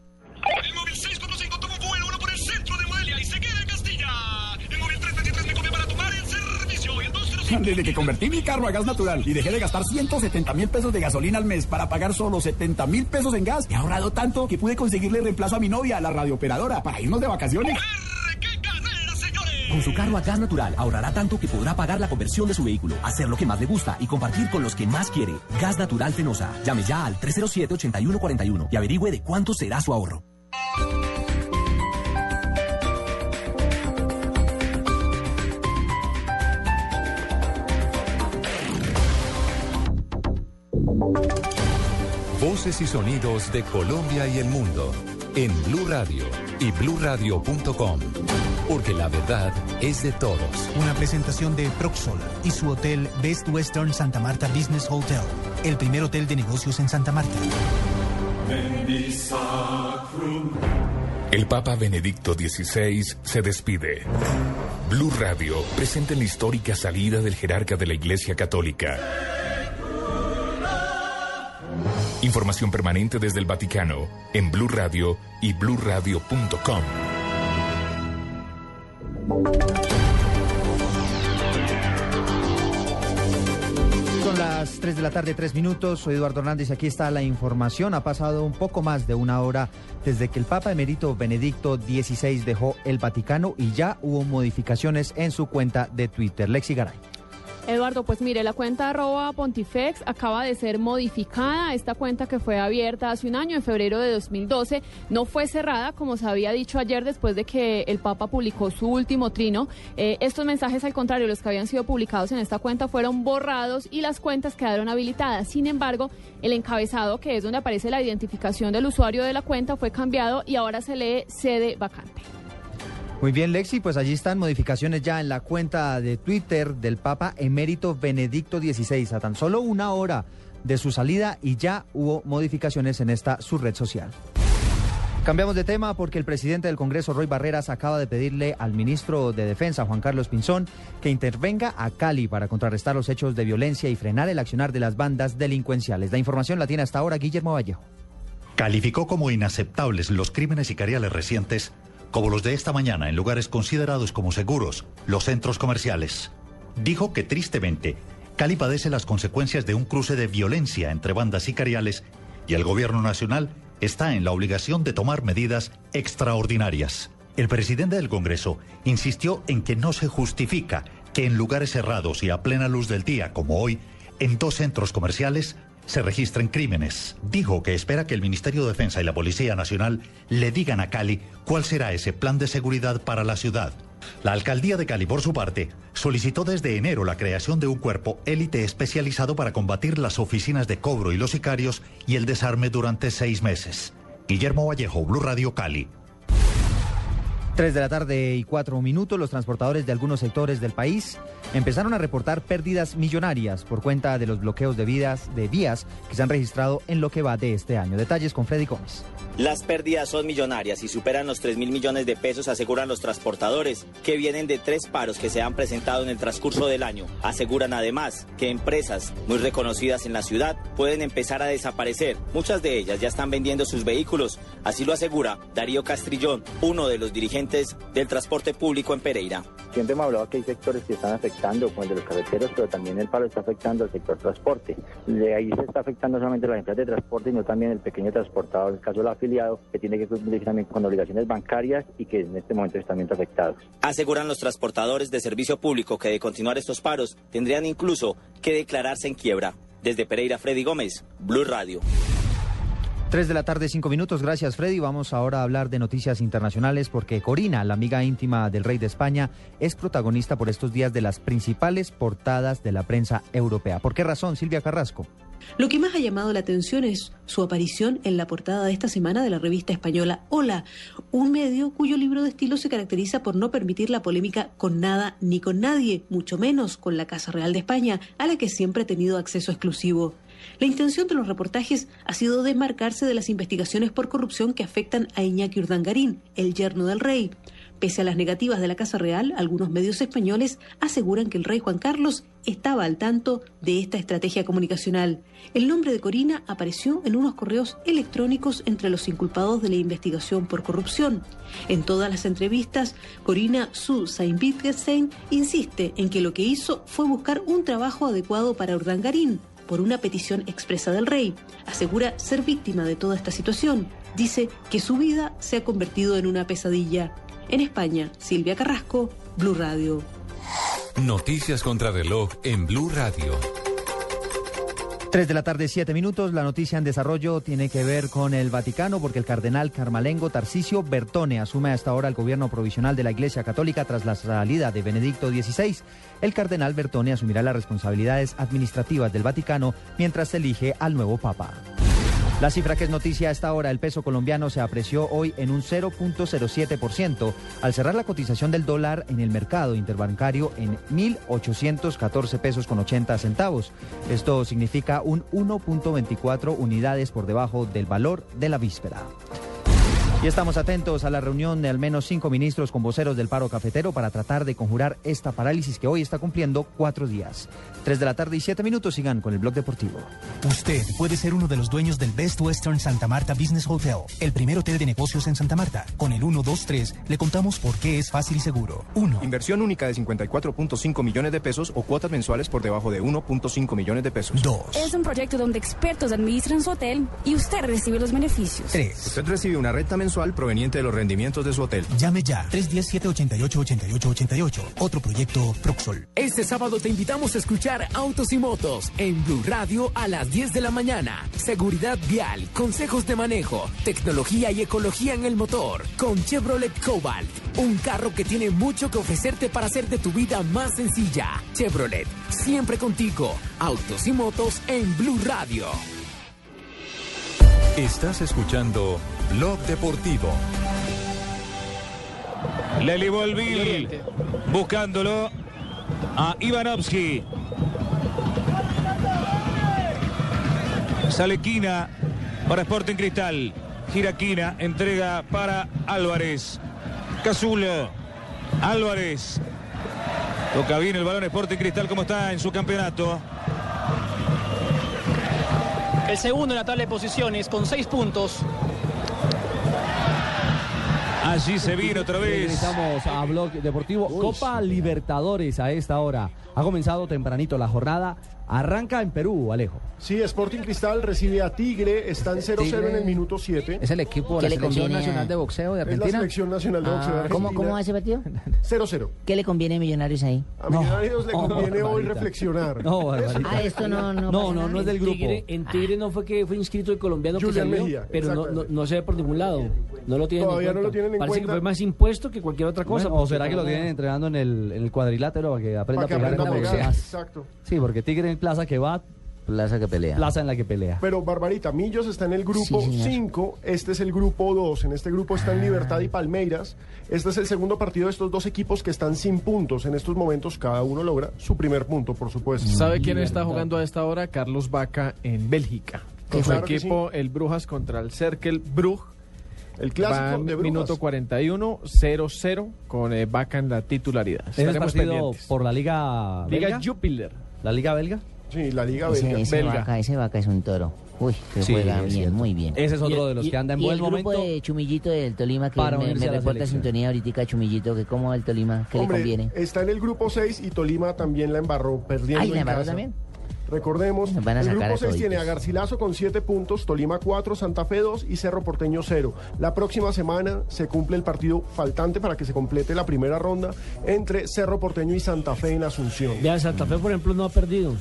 Desde que convertí mi carro a gas natural y dejé de gastar 170 mil pesos de gasolina al mes para pagar solo 70 mil pesos en gas, he ahorrado tanto que pude conseguirle reemplazo a mi novia, la radiooperadora, para irnos de vacaciones. Con su carro a gas natural ahorrará tanto que podrá pagar la conversión de su vehículo, hacer lo que más le gusta y compartir con los que más quiere. Gas Natural Fenosa. Llame ya al 307-8141 y averigüe de cuánto será su ahorro. Voces y sonidos de Colombia y el mundo en Blue Radio y bluradio.com. Porque la verdad es de todos. Una presentación de Proxol y su hotel Best Western Santa Marta Business Hotel, el primer hotel de negocios en Santa Marta. El Papa Benedicto XVI se despide. Blue Radio presenta la histórica salida del jerarca de la Iglesia Católica. Información permanente desde el Vaticano en Blue Radio y bluradio.com. Son las 3 de la tarde, 3 minutos. Soy Eduardo Hernández y aquí está la información. Ha pasado un poco más de una hora desde que el Papa Emérito Benedicto XVI dejó el Vaticano y ya hubo modificaciones en su cuenta de Twitter. Lexi Garay. Eduardo, pues mire, la cuenta arroba Pontifex acaba de ser modificada. Esta cuenta que fue abierta hace un año, en febrero de 2012, no fue cerrada, como se había dicho ayer después de que el Papa publicó su último trino. Eh, estos mensajes, al contrario, los que habían sido publicados en esta cuenta fueron borrados y las cuentas quedaron habilitadas. Sin embargo, el encabezado, que es donde aparece la identificación del usuario de la cuenta, fue cambiado y ahora se lee sede vacante. Muy bien, Lexi, pues allí están modificaciones ya en la cuenta de Twitter del Papa Emérito Benedicto XVI. A tan solo una hora de su salida y ya hubo modificaciones en esta su red social. Cambiamos de tema porque el presidente del Congreso, Roy Barreras, acaba de pedirle al ministro de Defensa, Juan Carlos Pinzón, que intervenga a Cali para contrarrestar los hechos de violencia y frenar el accionar de las bandas delincuenciales. La información la tiene hasta ahora Guillermo Vallejo. Calificó como inaceptables los crímenes sicariales recientes, como los de esta mañana en lugares considerados como seguros, los centros comerciales. Dijo que tristemente, Cali padece las consecuencias de un cruce de violencia entre bandas sicariales y el gobierno nacional está en la obligación de tomar medidas extraordinarias. El presidente del Congreso insistió en que no se justifica que en lugares cerrados y a plena luz del día, como hoy, en dos centros comerciales, se registren crímenes. Dijo que espera que el Ministerio de Defensa y la Policía Nacional le digan a Cali cuál será ese plan de seguridad para la ciudad. La alcaldía de Cali, por su parte, solicitó desde enero la creación de un cuerpo élite especializado para combatir las oficinas de cobro y los sicarios y el desarme durante seis meses. Guillermo Vallejo, Blue Radio Cali. 3 de la tarde y 4 minutos, los transportadores de algunos sectores del país empezaron a reportar pérdidas millonarias por cuenta de los bloqueos de, vidas, de vías que se han registrado en lo que va de este año. Detalles con Freddy Gómez. Las pérdidas son millonarias y superan los 3 mil millones de pesos, aseguran los transportadores, que vienen de tres paros que se han presentado en el transcurso del año. Aseguran además que empresas muy reconocidas en la ciudad pueden empezar a desaparecer. Muchas de ellas ya están vendiendo sus vehículos, así lo asegura Darío Castrillón, uno de los dirigentes del transporte público en Pereira. Siempre hemos hablado que hay sectores que están afectando, como el de los carreteros, pero también el paro está afectando al sector transporte. De ahí se está afectando solamente las empresas de transporte, sino también el pequeño transportador, el caso del afiliado, que tiene que cumplir también con obligaciones bancarias y que en este momento están viendo afectados. Aseguran los transportadores de servicio público que de continuar estos paros tendrían incluso que declararse en quiebra. Desde Pereira, Freddy Gómez, Blue Radio. 3 de la tarde, 5 minutos. Gracias, Freddy. Vamos ahora a hablar de noticias internacionales porque Corina, la amiga íntima del rey de España, es protagonista por estos días de las principales portadas de la prensa europea. ¿Por qué razón, Silvia Carrasco? Lo que más ha llamado la atención es su aparición en la portada de esta semana de la revista española Hola, un medio cuyo libro de estilo se caracteriza por no permitir la polémica con nada ni con nadie, mucho menos con la Casa Real de España, a la que siempre ha tenido acceso exclusivo. La intención de los reportajes ha sido desmarcarse de las investigaciones por corrupción que afectan a Iñaki Urdangarín, el yerno del rey. Pese a las negativas de la Casa Real, algunos medios españoles aseguran que el rey Juan Carlos estaba al tanto de esta estrategia comunicacional. El nombre de Corina apareció en unos correos electrónicos entre los inculpados de la investigación por corrupción. En todas las entrevistas, Corina Su Saint Wittgenstein insiste en que lo que hizo fue buscar un trabajo adecuado para Urdangarín por una petición expresa del rey. Asegura ser víctima de toda esta situación. Dice que su vida se ha convertido en una pesadilla. En España, Silvia Carrasco, Blue Radio. Noticias contra reloj en Blue Radio. 3 de la tarde, 7 minutos. La noticia en desarrollo tiene que ver con el Vaticano porque el cardenal carmalengo Tarcisio Bertone asume hasta ahora el gobierno provisional de la Iglesia Católica tras la salida de Benedicto XVI. El cardenal Bertone asumirá las responsabilidades administrativas del Vaticano mientras se elige al nuevo Papa. La cifra que es noticia a esta hora, el peso colombiano se apreció hoy en un 0.07% al cerrar la cotización del dólar en el mercado interbancario en 1.814 pesos con 80 centavos. Esto significa un 1.24 unidades por debajo del valor de la víspera. Y estamos atentos a la reunión de al menos cinco ministros con voceros del paro cafetero para tratar de conjurar esta parálisis que hoy está cumpliendo cuatro días. Tres de la tarde y siete minutos sigan con el blog deportivo. Usted puede ser uno de los dueños del Best Western Santa Marta Business Hotel, el primer hotel de negocios en Santa Marta. Con el 123 le contamos por qué es fácil y seguro. 1. Inversión única de 54.5 millones de pesos o cuotas mensuales por debajo de 1.5 millones de pesos. 2. Es un proyecto donde expertos administran su hotel y usted recibe los beneficios. 3. Usted recibe una renta mensual proveniente de los rendimientos de su hotel. Llame ya 317-888888. Otro proyecto Proxol. Este sábado te invitamos a escuchar Autos y Motos en Blue Radio a las 10 de la mañana. Seguridad vial, consejos de manejo, tecnología y ecología en el motor con Chevrolet Cobalt. Un carro que tiene mucho que ofrecerte para hacer de tu vida más sencilla. Chevrolet, siempre contigo. Autos y Motos en Blue Radio. Estás escuchando Blog Deportivo. Leli Volvil buscándolo a Ivanovsky. Sale Quina para Sporting Cristal. Gira Quina, entrega para Álvarez. Cazulo. Álvarez. Toca bien el balón Sporting Cristal como está en su campeonato. El segundo en la tabla de posiciones con seis puntos. Allí se vino otra vez. Estamos a Blog Deportivo. Copa Libertadores a esta hora. Ha comenzado tempranito la jornada. Arranca en Perú, Alejo. Sí, Sporting Cristal recibe a Tigre, están 0-0 en el minuto 7. Es el equipo de ¿Qué la le Selección Nacional de Boxeo de Es la Argentina. selección nacional de boxeo de Ah, Argentina. ¿Cómo, ¿Cómo va ese partido? 0-0. ¿Qué le conviene a Millonarios ahí? A Millonarios le conviene hoy Barbarita. reflexionar. No, Barbarita. Ah, esto no, no. No, no, no es del grupo. Tigre- en Tigre no fue que fue inscrito el colombiano que salió, Mejía, pero no, no, se ve por ningún lado. No lo tienen Todavía en no lo tienen en Parece cuenta. que fue más impuesto que cualquier otra cosa. Bueno, ¿O será que lo tienen entrenando en el, en el cuadrilátero para que aprenda a pegar en la? Exacto. Sí, porque Tigre en plaza que va, Plaza que pelea. plaza en la que pelea. Pero Barbarita, Millos está en el grupo Sí, señor. 5, este es el grupo 2. En este grupo están Libertad y Palmeiras. Este es el segundo partido de estos dos equipos que están sin puntos. En estos momentos cada uno logra su primer punto, por supuesto. ¿Sabe quién está jugando a esta hora? Carlos Vaca en Bélgica. Con su Claro que equipo, el Brujas contra el Cercle Brugge. El clásico Va de Brujas. Minuto 41, 0-0, con eh, Vaca en la titularidad. Es Estaremos partido pendientes. por la Liga Liga Belga. Jupiler. ¿La Liga Belga? Sí, la Liga Ese, Belga. ese belga. vaca, ese vaca es un toro. Uy, que Sí, juega bien, cierto. muy bien. Ese es otro Y- de los y- que anda en y buen el grupo momento. de Chumillito del Tolima que para me, me la reporta sintonía ahorita Chumillito, que cómo va el Tolima, ¿qué Hombre, le conviene? está en el grupo 6 y Tolima también la embarró, perdiendo Ay, ¿la en embarró casa. también? Recordemos, Nos van a el grupo a 6 tiene a. Garcilaso con 7 puntos, Tolima 4, Santa Fe 2 y Cerro Porteño 0. La próxima semana se cumple el partido faltante para que se complete la primera ronda entre Cerro Porteño y Santa Fe en Asunción. Vea, Santa Fe, por ejemplo, no ha perdido.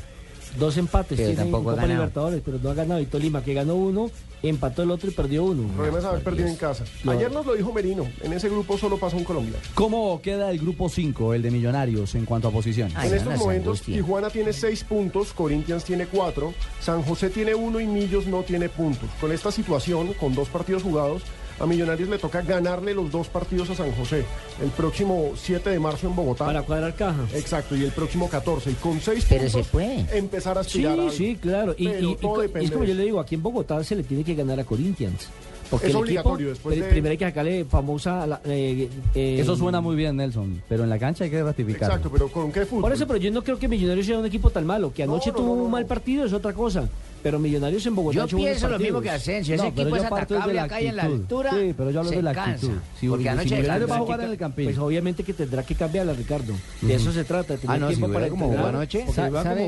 Dos empates Pero tiene en tampoco ha Copa ganado. Libertadores, pero no ha ganado. Y Tolima, que ganó uno, empató el otro y perdió uno. El problema es haber perdido en casa. Ayer nos lo dijo Merino. En ese grupo solo pasa un colombiano. ¿Cómo queda el grupo 5, el de Millonarios, en cuanto a posiciones? en estos momentos, Tijuana tiene seis puntos, Corinthians tiene cuatro, San José tiene uno y Millos no tiene puntos. Con esta situación, con dos partidos jugados, a Millonarios le toca ganarle los dos partidos a San José. El próximo 7 de marzo en Bogotá. Para cuadrar caja. Exacto, y el próximo 14. Y con seis Pero puntos, se puede. empezar a Sí, aspirar al- sí, claro. Y, y- y todo co- depende es como yo le digo, aquí en Bogotá se le tiene que ganar a Corinthians. Porque Es el obligatorio, equipo, después de- primero hay que sacarle famosa... la- eh, eh, Eso suena muy bien, Nelson, pero en la cancha hay que ratificar. Exacto, pero ¿con qué fútbol? Por eso, pero yo no creo que Millonarios sea un equipo tan malo. Que anoche no, tuvo no, no, un mal partido es otra cosa. Pero Millonarios en Bogotá Yo pienso lo mismo que. Asensio. Ese No, equipo es atacable de acá y en la actitud. altura. Sí, pero yo hablo de la actitud. Si- Porque si anoche Millonarios descansó. va a jugar en el Campín. Pues obviamente que tendrá que cambiarla, Ricardo. De eso se trata. de tener Ah, no, si tiempo juega para como jugó anoche. Como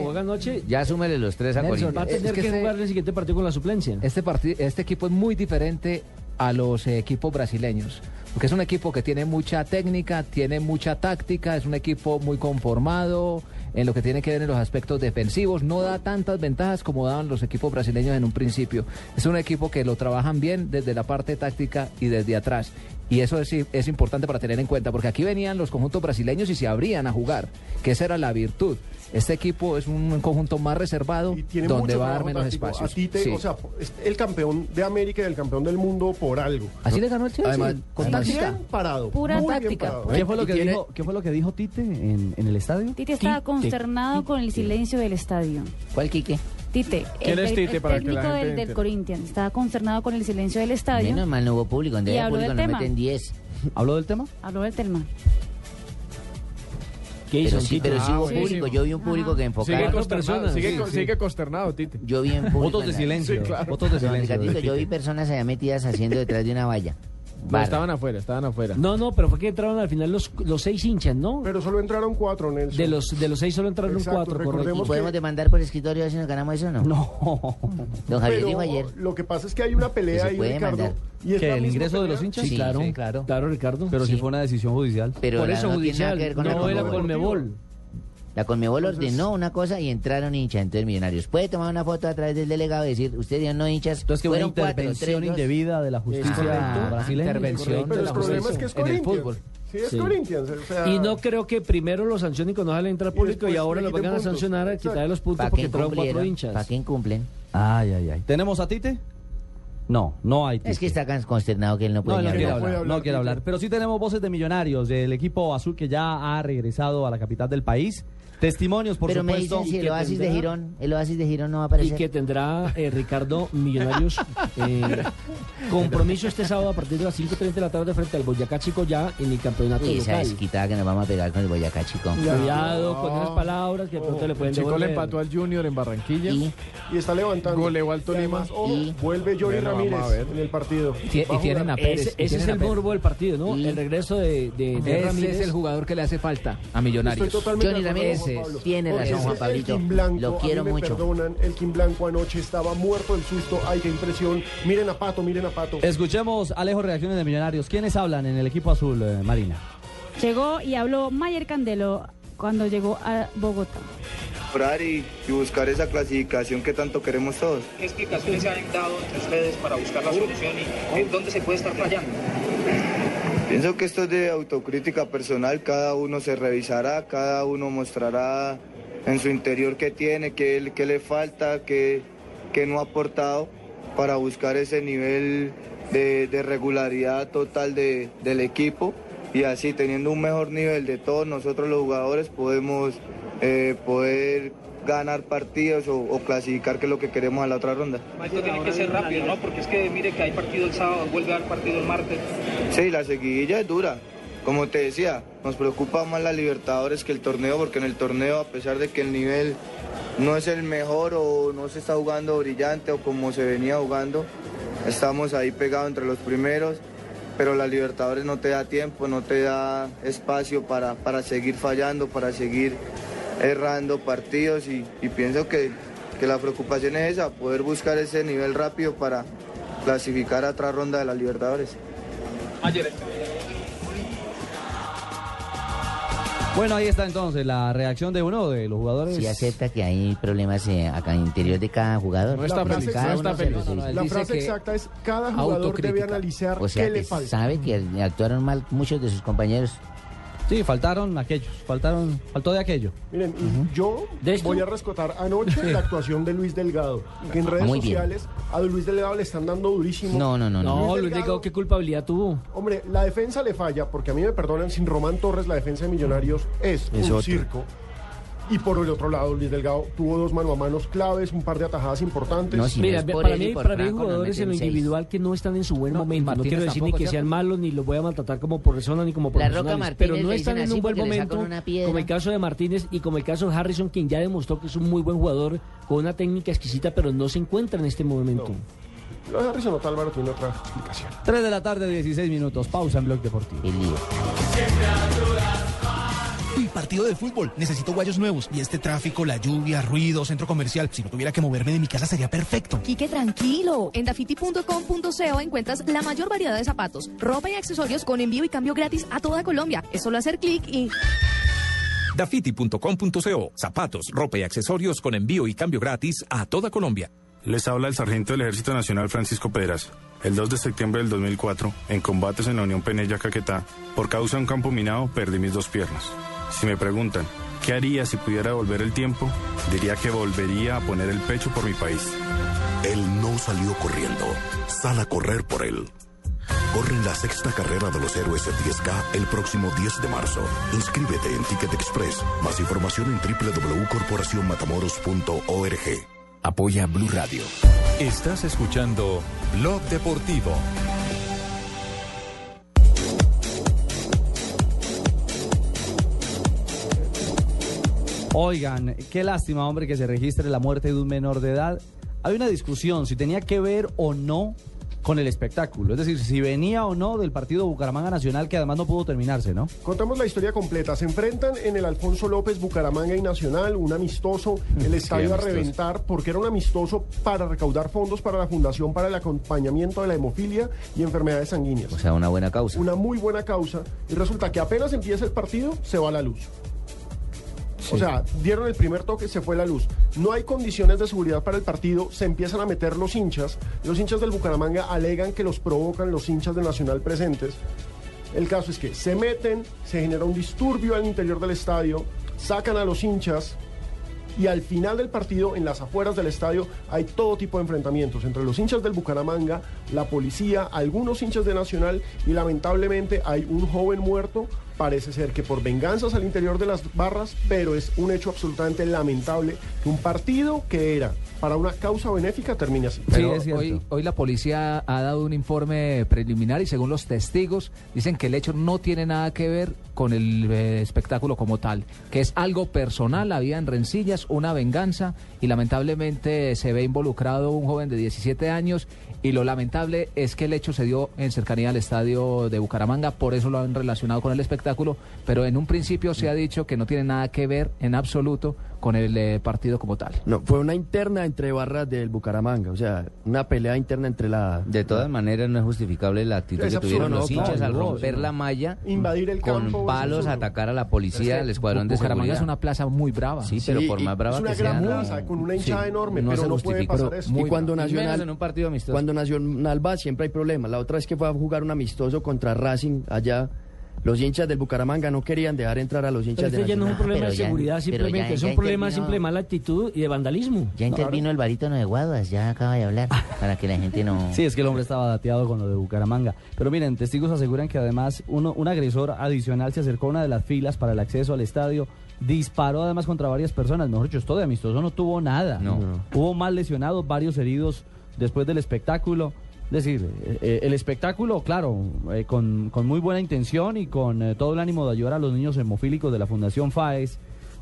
juega anoche. Ya súmele los tres a Nelson, Va a Corinthians. tener que jugar el siguiente partido con la suplencia. Este, este equipo es muy diferente a los equipos brasileños, porque es un equipo que tiene mucha técnica, tiene mucha táctica, es un equipo muy conformado en lo que tiene que ver en los aspectos defensivos, no da tantas ventajas como daban los equipos brasileños en un principio. Es un equipo que lo trabajan bien desde la parte táctica y desde atrás. Y eso es, es importante para tener en cuenta, porque aquí venían los conjuntos brasileños y se abrían a jugar, que esa era la virtud. Este equipo es un conjunto más reservado, Tiene donde mucho va a dar menos táctico. espacios. A ti te- Sí. o sea, es el campeón de América y el campeón del mundo por algo. Así le ganó el Chelsea, Además, con además, táctica. bien parado. Pura muy bien táctica. parado. ¿Qué fue, lo que tiene- dijo, ¿Qué fue lo que dijo Tite en, en el estadio? Tite estaba consternado con el silencio del estadio. ¿Cuál Quique? Tite, ¿Quién el, es Tite el para que la técnico gente del, del? Corinthians, estaba consternado con el silencio del estadio. Menos mal no hubo público. Donde habló público nos tema. meten 10. ¿Habló del tema? Habló del tema. ¿Qué Pero hizo, sí, Tite? pero sí Ah, hubo buenísimo. público. Yo vi un público que enfocaba. Sigue consternado, personas. sigue, Sí, sí. sigue consternado, Tite. Yo vi en público. Votos de en la- silencio. Sí, claro. Votos de silencio. Yo vi personas allá metidas haciendo detrás de una valla. No, estaban afuera, estaban afuera. No, no, pero fue que entraron al final los, los seis hinchas, ¿no? Pero solo entraron cuatro, Nelson. De los, de los seis solo entraron Exacto, cuatro, correcto. ¿Podemos demandar por escritorio a ver si nos ganamos eso o no? No. Don Javier Pero dijo ayer. lo que pasa es que hay una pelea Que ahí, Ricardo. mandar. Y es ¿Qué, la el ingreso de pelea. los hinchas? Sí, claro, sí, claro. Claro, Ricardo. Pero si Sí. fue una decisión judicial. Pero Por eso no tiene nada judicial, que ver con la no era Conmebol. La Conmebol ordenó una cosa y entraron hinchas, entonces millonarios. Puede tomar una foto a través del delegado y decir, usted dio no hinchas. Entonces, que una fueron cuatro, intervención indebida de la justicia correcto. brasileña. Intervención de la justicia es que es en el fútbol. Sí, es Sí. Corinthians. o sea, Y no creo que primero lo sancionen cuando dejan entrar público y, ahora lo vayan a sancionar a quitarle los puntos ¿Para porque entraron cuatro hinchas. ¿Para quién cumplen? Ay, ay, ay. ¿Tenemos a Tite? No, no hay Tite. Es que está tan consternado que él no No, puede no ni quiere hablar. hablar, no quiere hablar. Pero sí tenemos voces de millonarios del equipo azul que ya ha regresado a la capital del país. Testimonios, por Pero me supuesto. dicen si el oasis de tendrá- Girón, el oasis de Girón no va a Y aparecer. que tendrá eh, Ricardo Millonarios eh, compromiso este sábado a partir de las 5.30 de la tarde frente al Boyacá Chico ya en el campeonato Uy, esa local. desquitada que nos vamos a pegar con el Boyacá, chico. Cuidado con esas palabras que de pronto le El pueden Chico le devolver. empató al Junior en Barranquilla. Y Y está levantando. Goleó al Y Tolima. Y- vuelve Johnny Bueno, Ramírez en el partido. Y a tienen a Pérez. Ese, y ese es el morbo del partido, ¿no? Y- El regreso de, de, de Ese Ramírez. es el jugador que le hace falta a Millonarios. Estoy totalmente Johnny de Ramírez tiene razón, Juan Pablito. Blanco, Lo a quiero mí me mucho. perdonan, Elkin Blanco anoche estaba muerto del susto. Ay, qué impresión. Miren a Pato, miren a Pato. Escuchemos, Alejo, reacciones de millonarios. ¿Quiénes hablan en el equipo azul, eh, Marina? Llegó y habló Mayer Candelo cuando llegó a Bogotá. y, y buscar esa clasificación que tanto queremos todos. ¿Qué explicaciones se han dado entre ustedes para buscar la solución y en dónde se puede estar fallando? Pienso que esto es de autocrítica personal, cada uno se revisará, cada uno mostrará en su interior qué tiene, qué, qué le falta, qué, qué no ha aportado para buscar ese nivel de, de regularidad total de- del equipo. Y así teniendo un mejor nivel de todos nosotros los jugadores podemos eh, poder ganar partidos o, o clasificar que es lo que queremos a la otra ronda. Esto tiene que ser rápido, ¿no? Porque es que mire que hay partido el sábado, vuelve a haber partido el martes. Sí, la seguidilla es dura. Como te decía, nos preocupa más la Libertadores que el torneo, porque en el torneo, a pesar de que el nivel no es el mejor o no se está jugando brillante o como se venía jugando, estamos ahí pegados entre los primeros, pero la Libertadores no te da tiempo, no te da espacio para, para seguir fallando, para seguir errando partidos y, y pienso que, que la preocupación es esa, poder buscar ese nivel rápido para clasificar a otra ronda de la Libertadores. Ayer Bueno, ahí está entonces la reacción de uno de los jugadores. Si acepta que hay problemas eh, acá en el interior de cada jugador. No está feliz. La frase exacta es cada jugador debe analizar O sea, qué le falta. sabe que actuaron mal muchos de sus compañeros. Sí, faltaron aquellos, faltaron, faltó de aquello. Miren, yo voy a rescatar anoche la actuación de Luis Delgado, que en redes Muy bien. sociales a Luis Delgado le están dando durísimo. No, Luis Delgado, ¿qué culpabilidad tuvo? Hombre, la defensa le falla, porque a mí me perdonan, sin Román Torres la defensa de Millonarios es, Es un circo. Y por el otro lado, Luis Delgado tuvo dos mano a manos claves, un par de atajadas importantes. Mira, para mí, para mí hay jugadores en lo individual que no están en su buen momento. No quiero decir ni que sean malos ni los voy a maltratar como por persona ni como La Roca profesionales. Martínez Pero no están en un buen momento, como el caso de Martínez y como el caso de Harrison, quien ya demostró que es un muy buen jugador con una técnica exquisita, pero no se encuentra en este momento. Lo de Harrison Otálvaro tiene otra explicación. 3 de la tarde, 16 minutos. Pausa en Blog Deportivo. Uy, partido de fútbol. Necesito guayos nuevos. Y este tráfico, la lluvia, ruido, centro comercial. Si no tuviera que moverme de mi casa sería perfecto. Quique, tranquilo. En dafiti.com.co encuentras la mayor variedad de zapatos, ropa y accesorios con envío y cambio gratis a toda Colombia. Es solo hacer clic y... Dafiti.com.co. Zapatos, ropa y accesorios con envío y cambio gratis a toda Colombia. Les habla el sargento del Ejército Nacional Francisco Pedras. El 2 de septiembre del 2004, en combates en la Unión Penella-Caquetá, por causa de un campo minado, perdí mis dos piernas. Si me preguntan, ¿qué haría si pudiera volver el tiempo? Diría que volvería a poner el pecho por mi país. Él no salió corriendo, sal a correr por él. Corre en la sexta carrera de los héroes en 10K el próximo 10 de marzo. Inscríbete en Ticket Express. Más información en www.corporacionmatamoros.org. Apoya Blue Radio. Estás escuchando Blog Deportivo. Oigan, qué lástima, hombre, que se registre la muerte de un menor de edad. Hay una discusión si tenía que ver o no con el espectáculo. Es decir, si venía o no del partido Bucaramanga Nacional, que además no pudo terminarse, ¿no? Contamos la historia completa. Se enfrentan en el Alfonso López, Bucaramanga y Nacional, un amistoso. El estadio a amistoso. reventar porque era un amistoso para recaudar fondos para la Fundación para el Acompañamiento de la Hemofilia y Enfermedades Sanguíneas. O sea, una buena causa. Una muy buena causa. Y resulta que apenas empieza el partido, se va la luz. O sea, dieron el primer toque, se fue la luz. No hay condiciones de seguridad para el partido, se empiezan a meter los hinchas. Los hinchas del Bucaramanga alegan que los provocan los hinchas de Nacional presentes. El caso es que se meten, se genera un disturbio al interior del estadio, sacan a los hinchas y al final del partido, en las afueras del estadio, hay todo tipo de enfrentamientos entre los hinchas del Bucaramanga, la policía, algunos hinchas de Nacional y lamentablemente hay un joven muerto. Parece ser que por venganzas al interior de las barras, pero es un hecho absolutamente lamentable que un partido que era para una causa benéfica termine así. Pero hoy, hoy la policía ha dado un informe preliminar y según los testigos dicen que el hecho no tiene nada que ver con el eh, espectáculo como tal, que es algo personal, habían rencillas, una venganza y lamentablemente se ve involucrado un joven de 17 años y lo lamentable es que el hecho se dio en cercanía al estadio de Bucaramanga, por eso lo han relacionado con el espectáculo, pero en un principio se ha dicho que no tiene nada que ver en absoluto con el eh, partido como tal. No, fue una interna entre barras del Bucaramanga, o sea, una pelea interna entre la... De todas maneras, no es justificable la actitud Es que tuvieron los no, hinchas claro, al no, romper no. la malla, Invadir el con campo, palos, atacar a la policía, Es que al escuadrón de Bucaramanga seguridad. es una plaza muy brava. Sí, pero por más brava es una que gran sea, plaza, con una hinchada sí, enorme, no pero se no puede justifica. pasar eso. muy y cuando. Y Nacional, en un partido amistoso. cuando Nacional va siempre hay problemas. La otra vez que fue a jugar un amistoso contra Racing allá, los hinchas del Bucaramanga no querían dejar entrar a los Pero hinchas de este ya no es un Nacional. problema de seguridad, simplemente es un problema simple de mala actitud y de vandalismo. Ya intervino el barítono de Guaduas, ya acaba de hablar, para que la gente no... Sí, es que el hombre estaba dateado con lo de Bucaramanga. Pero miren, testigos aseguran que además uno, un agresor adicional se acercó a una de las filas para el acceso al estadio, disparó además contra varias personas. Mejor dicho, esto de amistoso no tuvo nada. No. Hubo más lesionados, varios heridos después del espectáculo. Decir, eh, eh, el espectáculo, claro, eh, con, con muy buena intención y con todo el ánimo de ayudar a los niños hemofílicos de la Fundación FAES,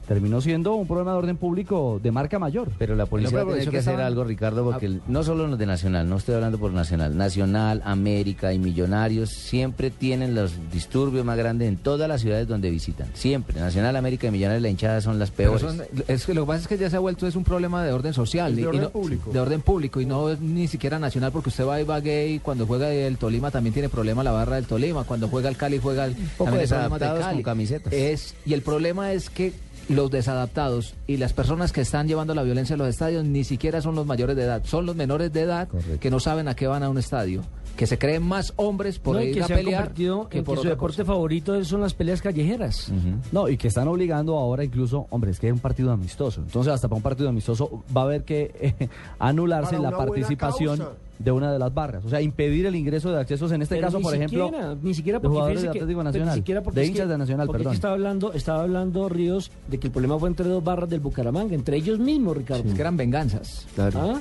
terminó siendo un problema de orden público de marca mayor. Pero la policía tiene eso que hacer algo, Ricardo, porque el- no solo los de Nacional, no estoy hablando por Nacional, Nacional, América y Millonarios siempre tienen los disturbios más grandes en todas las ciudades donde visitan. Siempre. Nacional, América y Millonarios, la hinchada son las peores. son- es que lo que pasa es que ya se ha vuelto es un problema de orden social. De y- y orden no- público. De orden público y no es ni siquiera nacional porque usted va a Ibagué y cuando juega el Tolima también tiene problema la barra del Tolima. Cuando juega el Cali juega el... poco también de Cali. con camisetas. Es, y el problema es que los desadaptados y las personas que están llevando la violencia a los estadios ni siquiera son los mayores de edad, son los menores de edad que no saben a qué van a un estadio, que se creen más hombres por No, ir que a se pelear que en por que su deporte favorito son las peleas callejeras. No, y que están obligando ahora incluso, hombre, es que es un partido amistoso. Entonces, hasta para un partido amistoso va a haber que eh, anularse la participación causa. De una de las barras. O sea, impedir el ingreso de accesos, en este Pero caso, por ejemplo, ni siquiera porque jugadores de que- Atlético pero ni Nacional, siquiera porque de es hinchas que- de Nacional, porque perdón. estaba hablando, estaba hablando Ríos de que el problema fue entre dos barras del Bucaramanga, entre ellos mismos, Ricardo. que eran venganzas ¿Ah?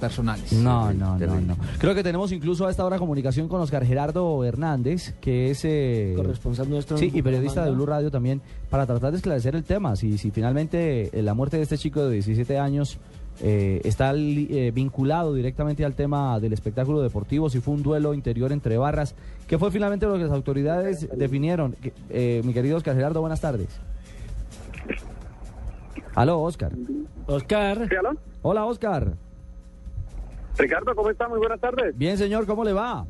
personales. No, no, no, no. Creo que tenemos incluso a esta hora comunicación con Oscar Gerardo Hernández, que es... eh, Corresponsal nuestro Sí, y periodista de. Blue Radio también, para tratar de esclarecer el tema. Si, si finalmente eh, la muerte de este chico de 17 años eh, está li- eh, vinculado directamente al tema del espectáculo deportivo, si fue un duelo interior entre barras, que fue finalmente lo que las autoridades definieron. Que- eh, mi querido Oscar Gerardo, buenas tardes. Aló, Oscar. Oscar. Hola, Oscar. Ricardo, ¿cómo está? Muy buenas tardes. Bien, señor, ¿cómo le va?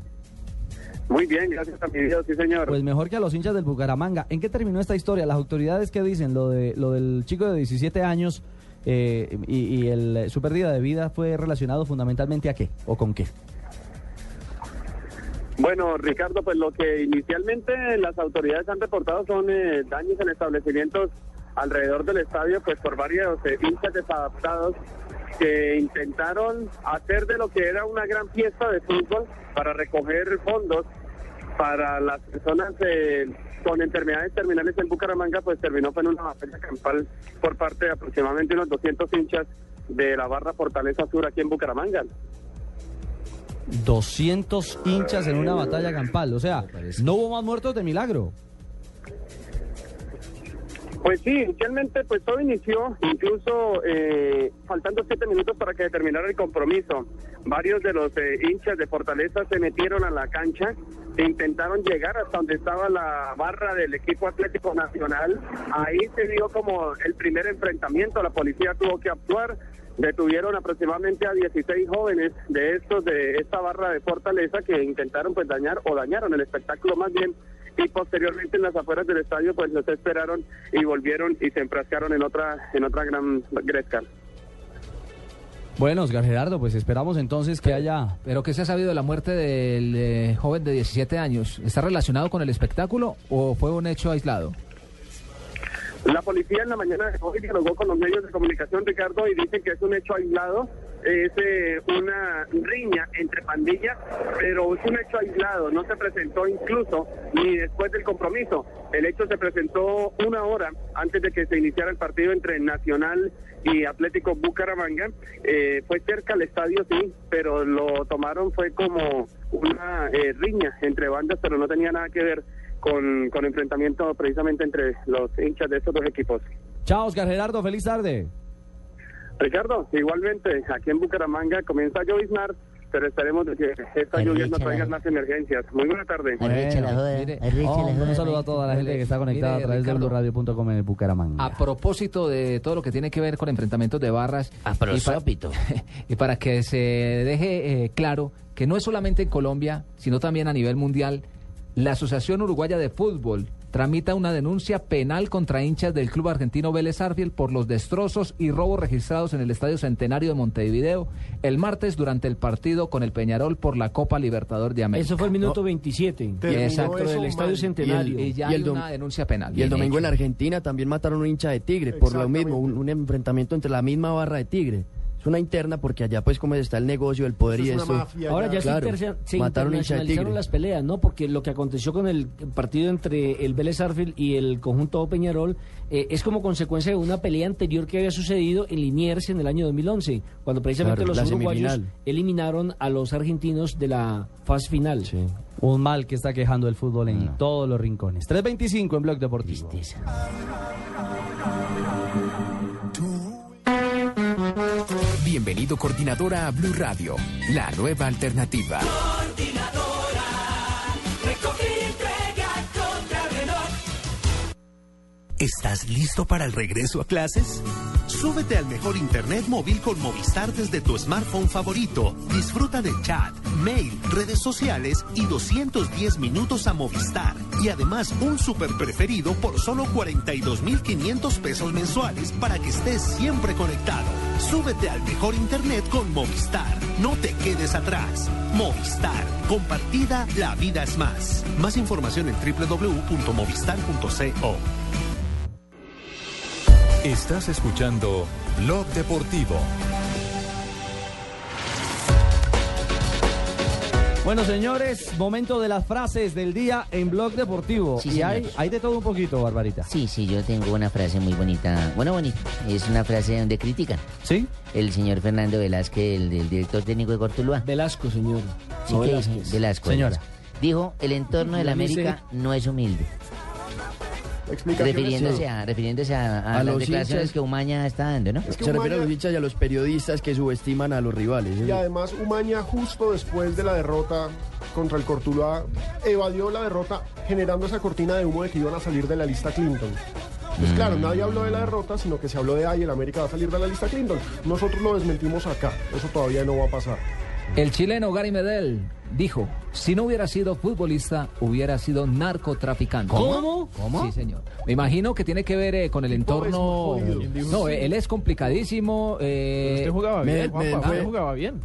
Muy bien, gracias a mi Dios, sí, señor. Pues mejor que a los hinchas del Bucaramanga. ¿En qué terminó esta historia? Las autoridades qué dicen lo de lo del chico de 17 años eh, y, y el, su pérdida de vida fue relacionado fundamentalmente a qué o con qué. Bueno, Ricardo, pues lo que inicialmente las autoridades han reportado son eh, daños en establecimientos alrededor del estadio, pues por varios eh, hinchas desadaptados que intentaron hacer de lo que era una gran fiesta de fútbol para recoger fondos para las personas eh, con enfermedades terminales en Bucaramanga, pues terminó en una batalla campal por parte de aproximadamente unos 200 hinchas de la barra Fortaleza Sur aquí en Bucaramanga. 200 hinchas en una batalla campal. O sea, no hubo más muertos de milagro. Pues sí, inicialmente pues todo inició, incluso eh, faltando siete minutos para que terminara el compromiso. Varios de los eh, hinchas de Fortaleza se metieron a la cancha e intentaron llegar hasta donde estaba la barra del equipo Atlético Nacional. Ahí se dio como el primer enfrentamiento, la policía tuvo que actuar. Detuvieron aproximadamente a 16 jóvenes de estos de esta barra de Fortaleza que intentaron pues dañar o dañaron el espectáculo más bien y posteriormente en las afueras del estadio pues los esperaron y volvieron y se enfrascaron en otra en otra gran gresca. Bueno, Oscar Gerardo, pues esperamos entonces que haya... Pero ¿qué se ha sabido de la muerte del eh, joven de 17 años? ¿Está relacionado con el espectáculo o fue un hecho aislado? La policía en la mañana de hoy dialogó con los medios de comunicación, Ricardo, y dicen que es un hecho aislado, es eh, una riña entre pandillas, pero es un hecho aislado, no se presentó incluso ni después del compromiso. El hecho se presentó una hora antes de que se iniciara el partido entre Nacional y Atlético Bucaramanga. Eh, fue cerca al estadio, sí, pero lo tomaron fue como una eh, riña entre bandas, pero no tenía nada que ver con, con enfrentamiento precisamente entre los hinchas de estos dos equipos. Chao, Oscar Gerardo, feliz tarde. Ricardo, igualmente, aquí en Bucaramanga comienza a lloviznar, pero esperemos de que esta lluvia no traiga más emergencias. Muy buena tarde. Hombre, un saludo a toda la gente que está conectada Mire, a través de Ricardo. blurradio.com en el Bucaramanga. A propósito de todo lo que tiene que ver con enfrentamientos de barras. y para, prosópito. y para que se deje eh, claro que no es solamente en Colombia, sino también a nivel mundial, la Asociación Uruguaya de Fútbol tramita una denuncia penal contra hinchas del club argentino Vélez Arfiel por los destrozos y robos registrados en el Estadio Centenario de Montevideo el martes durante el partido con el Peñarol por la Copa Libertador de América. Eso fue el minuto 27. Exacto. Del Estadio Centenario. Y ya Y hay el una denuncia penal. Y el domingo en. Argentina también mataron a un hincha de Tigre, por lo mismo, un, un enfrentamiento entre la misma barra de Tigre. Es una interna porque allá pues como está el negocio, el poder y esto. Ahora ya Claro, se, inter- se mataron internacionalizaron las peleas, ¿no? Porque lo que aconteció con el partido entre el Vélez Arfield y el conjunto Peñarol eh, es como consecuencia de una pelea anterior que había sucedido en Liniers en el año 2011, cuando precisamente Claro, los uruguayos semifinal. eliminaron a los argentinos de la fase final. Un mal que está quejando el fútbol en todos los rincones. 3.25 en Blog Deportivo. Bienvenido coordinadora a Blue Radio, la nueva alternativa. ¿Estás listo para el regreso a clases? Súbete al mejor internet móvil con Movistar desde tu smartphone favorito. Disfruta de chat, mail, redes sociales y 210 minutos a Movistar. Y además un super preferido por solo 42,500 pesos mensuales para que estés siempre conectado. Súbete al mejor internet con Movistar. No te quedes atrás. Movistar. Compartida, la vida es más. Más información en www.movistar.co. Estás escuchando Blog Deportivo. Bueno, señores, momento de las frases del día en Blog Deportivo. Sí, y hay, señor. hay de todo un poquito, Barbarita. Sí, sí, yo tengo una frase muy bonita. Bueno, bonita. Es una frase donde critican. ¿Sí? El señor Fernando Velázquez, el, del director técnico de Cortuluá. Velasco, señor. Sí, No ¿qué Velázquez. dice? Velasco. Señora. Dijo, el entorno de la América no es humilde. Refiriéndose a, refiriéndose a, a A las los declaraciones hinchas. que Umaña está dando, ¿no? Se refiere a los hinchas y a los periodistas que subestiman a los rivales. Y además Umaña justo después de la derrota contra el Cortuluá evadió la derrota generando esa cortina de humo de que iban a salir de la lista Clinton. Pues claro, nadie habló de la derrota, sino que se habló de, ay, el América va a salir de la lista Clinton. Nosotros lo desmentimos acá, eso todavía no va a pasar. El chileno Gary Medel dijo, si no hubiera sido futbolista, hubiera sido narcotraficante. ¿Cómo? ¿Cómo? Sí, señor. Me imagino que tiene que ver eh, con el entorno... ¿Quién dijo No, eh, él es complicadísimo. eh, Usted jugaba bien, me- Juanpa, usted jugaba bien.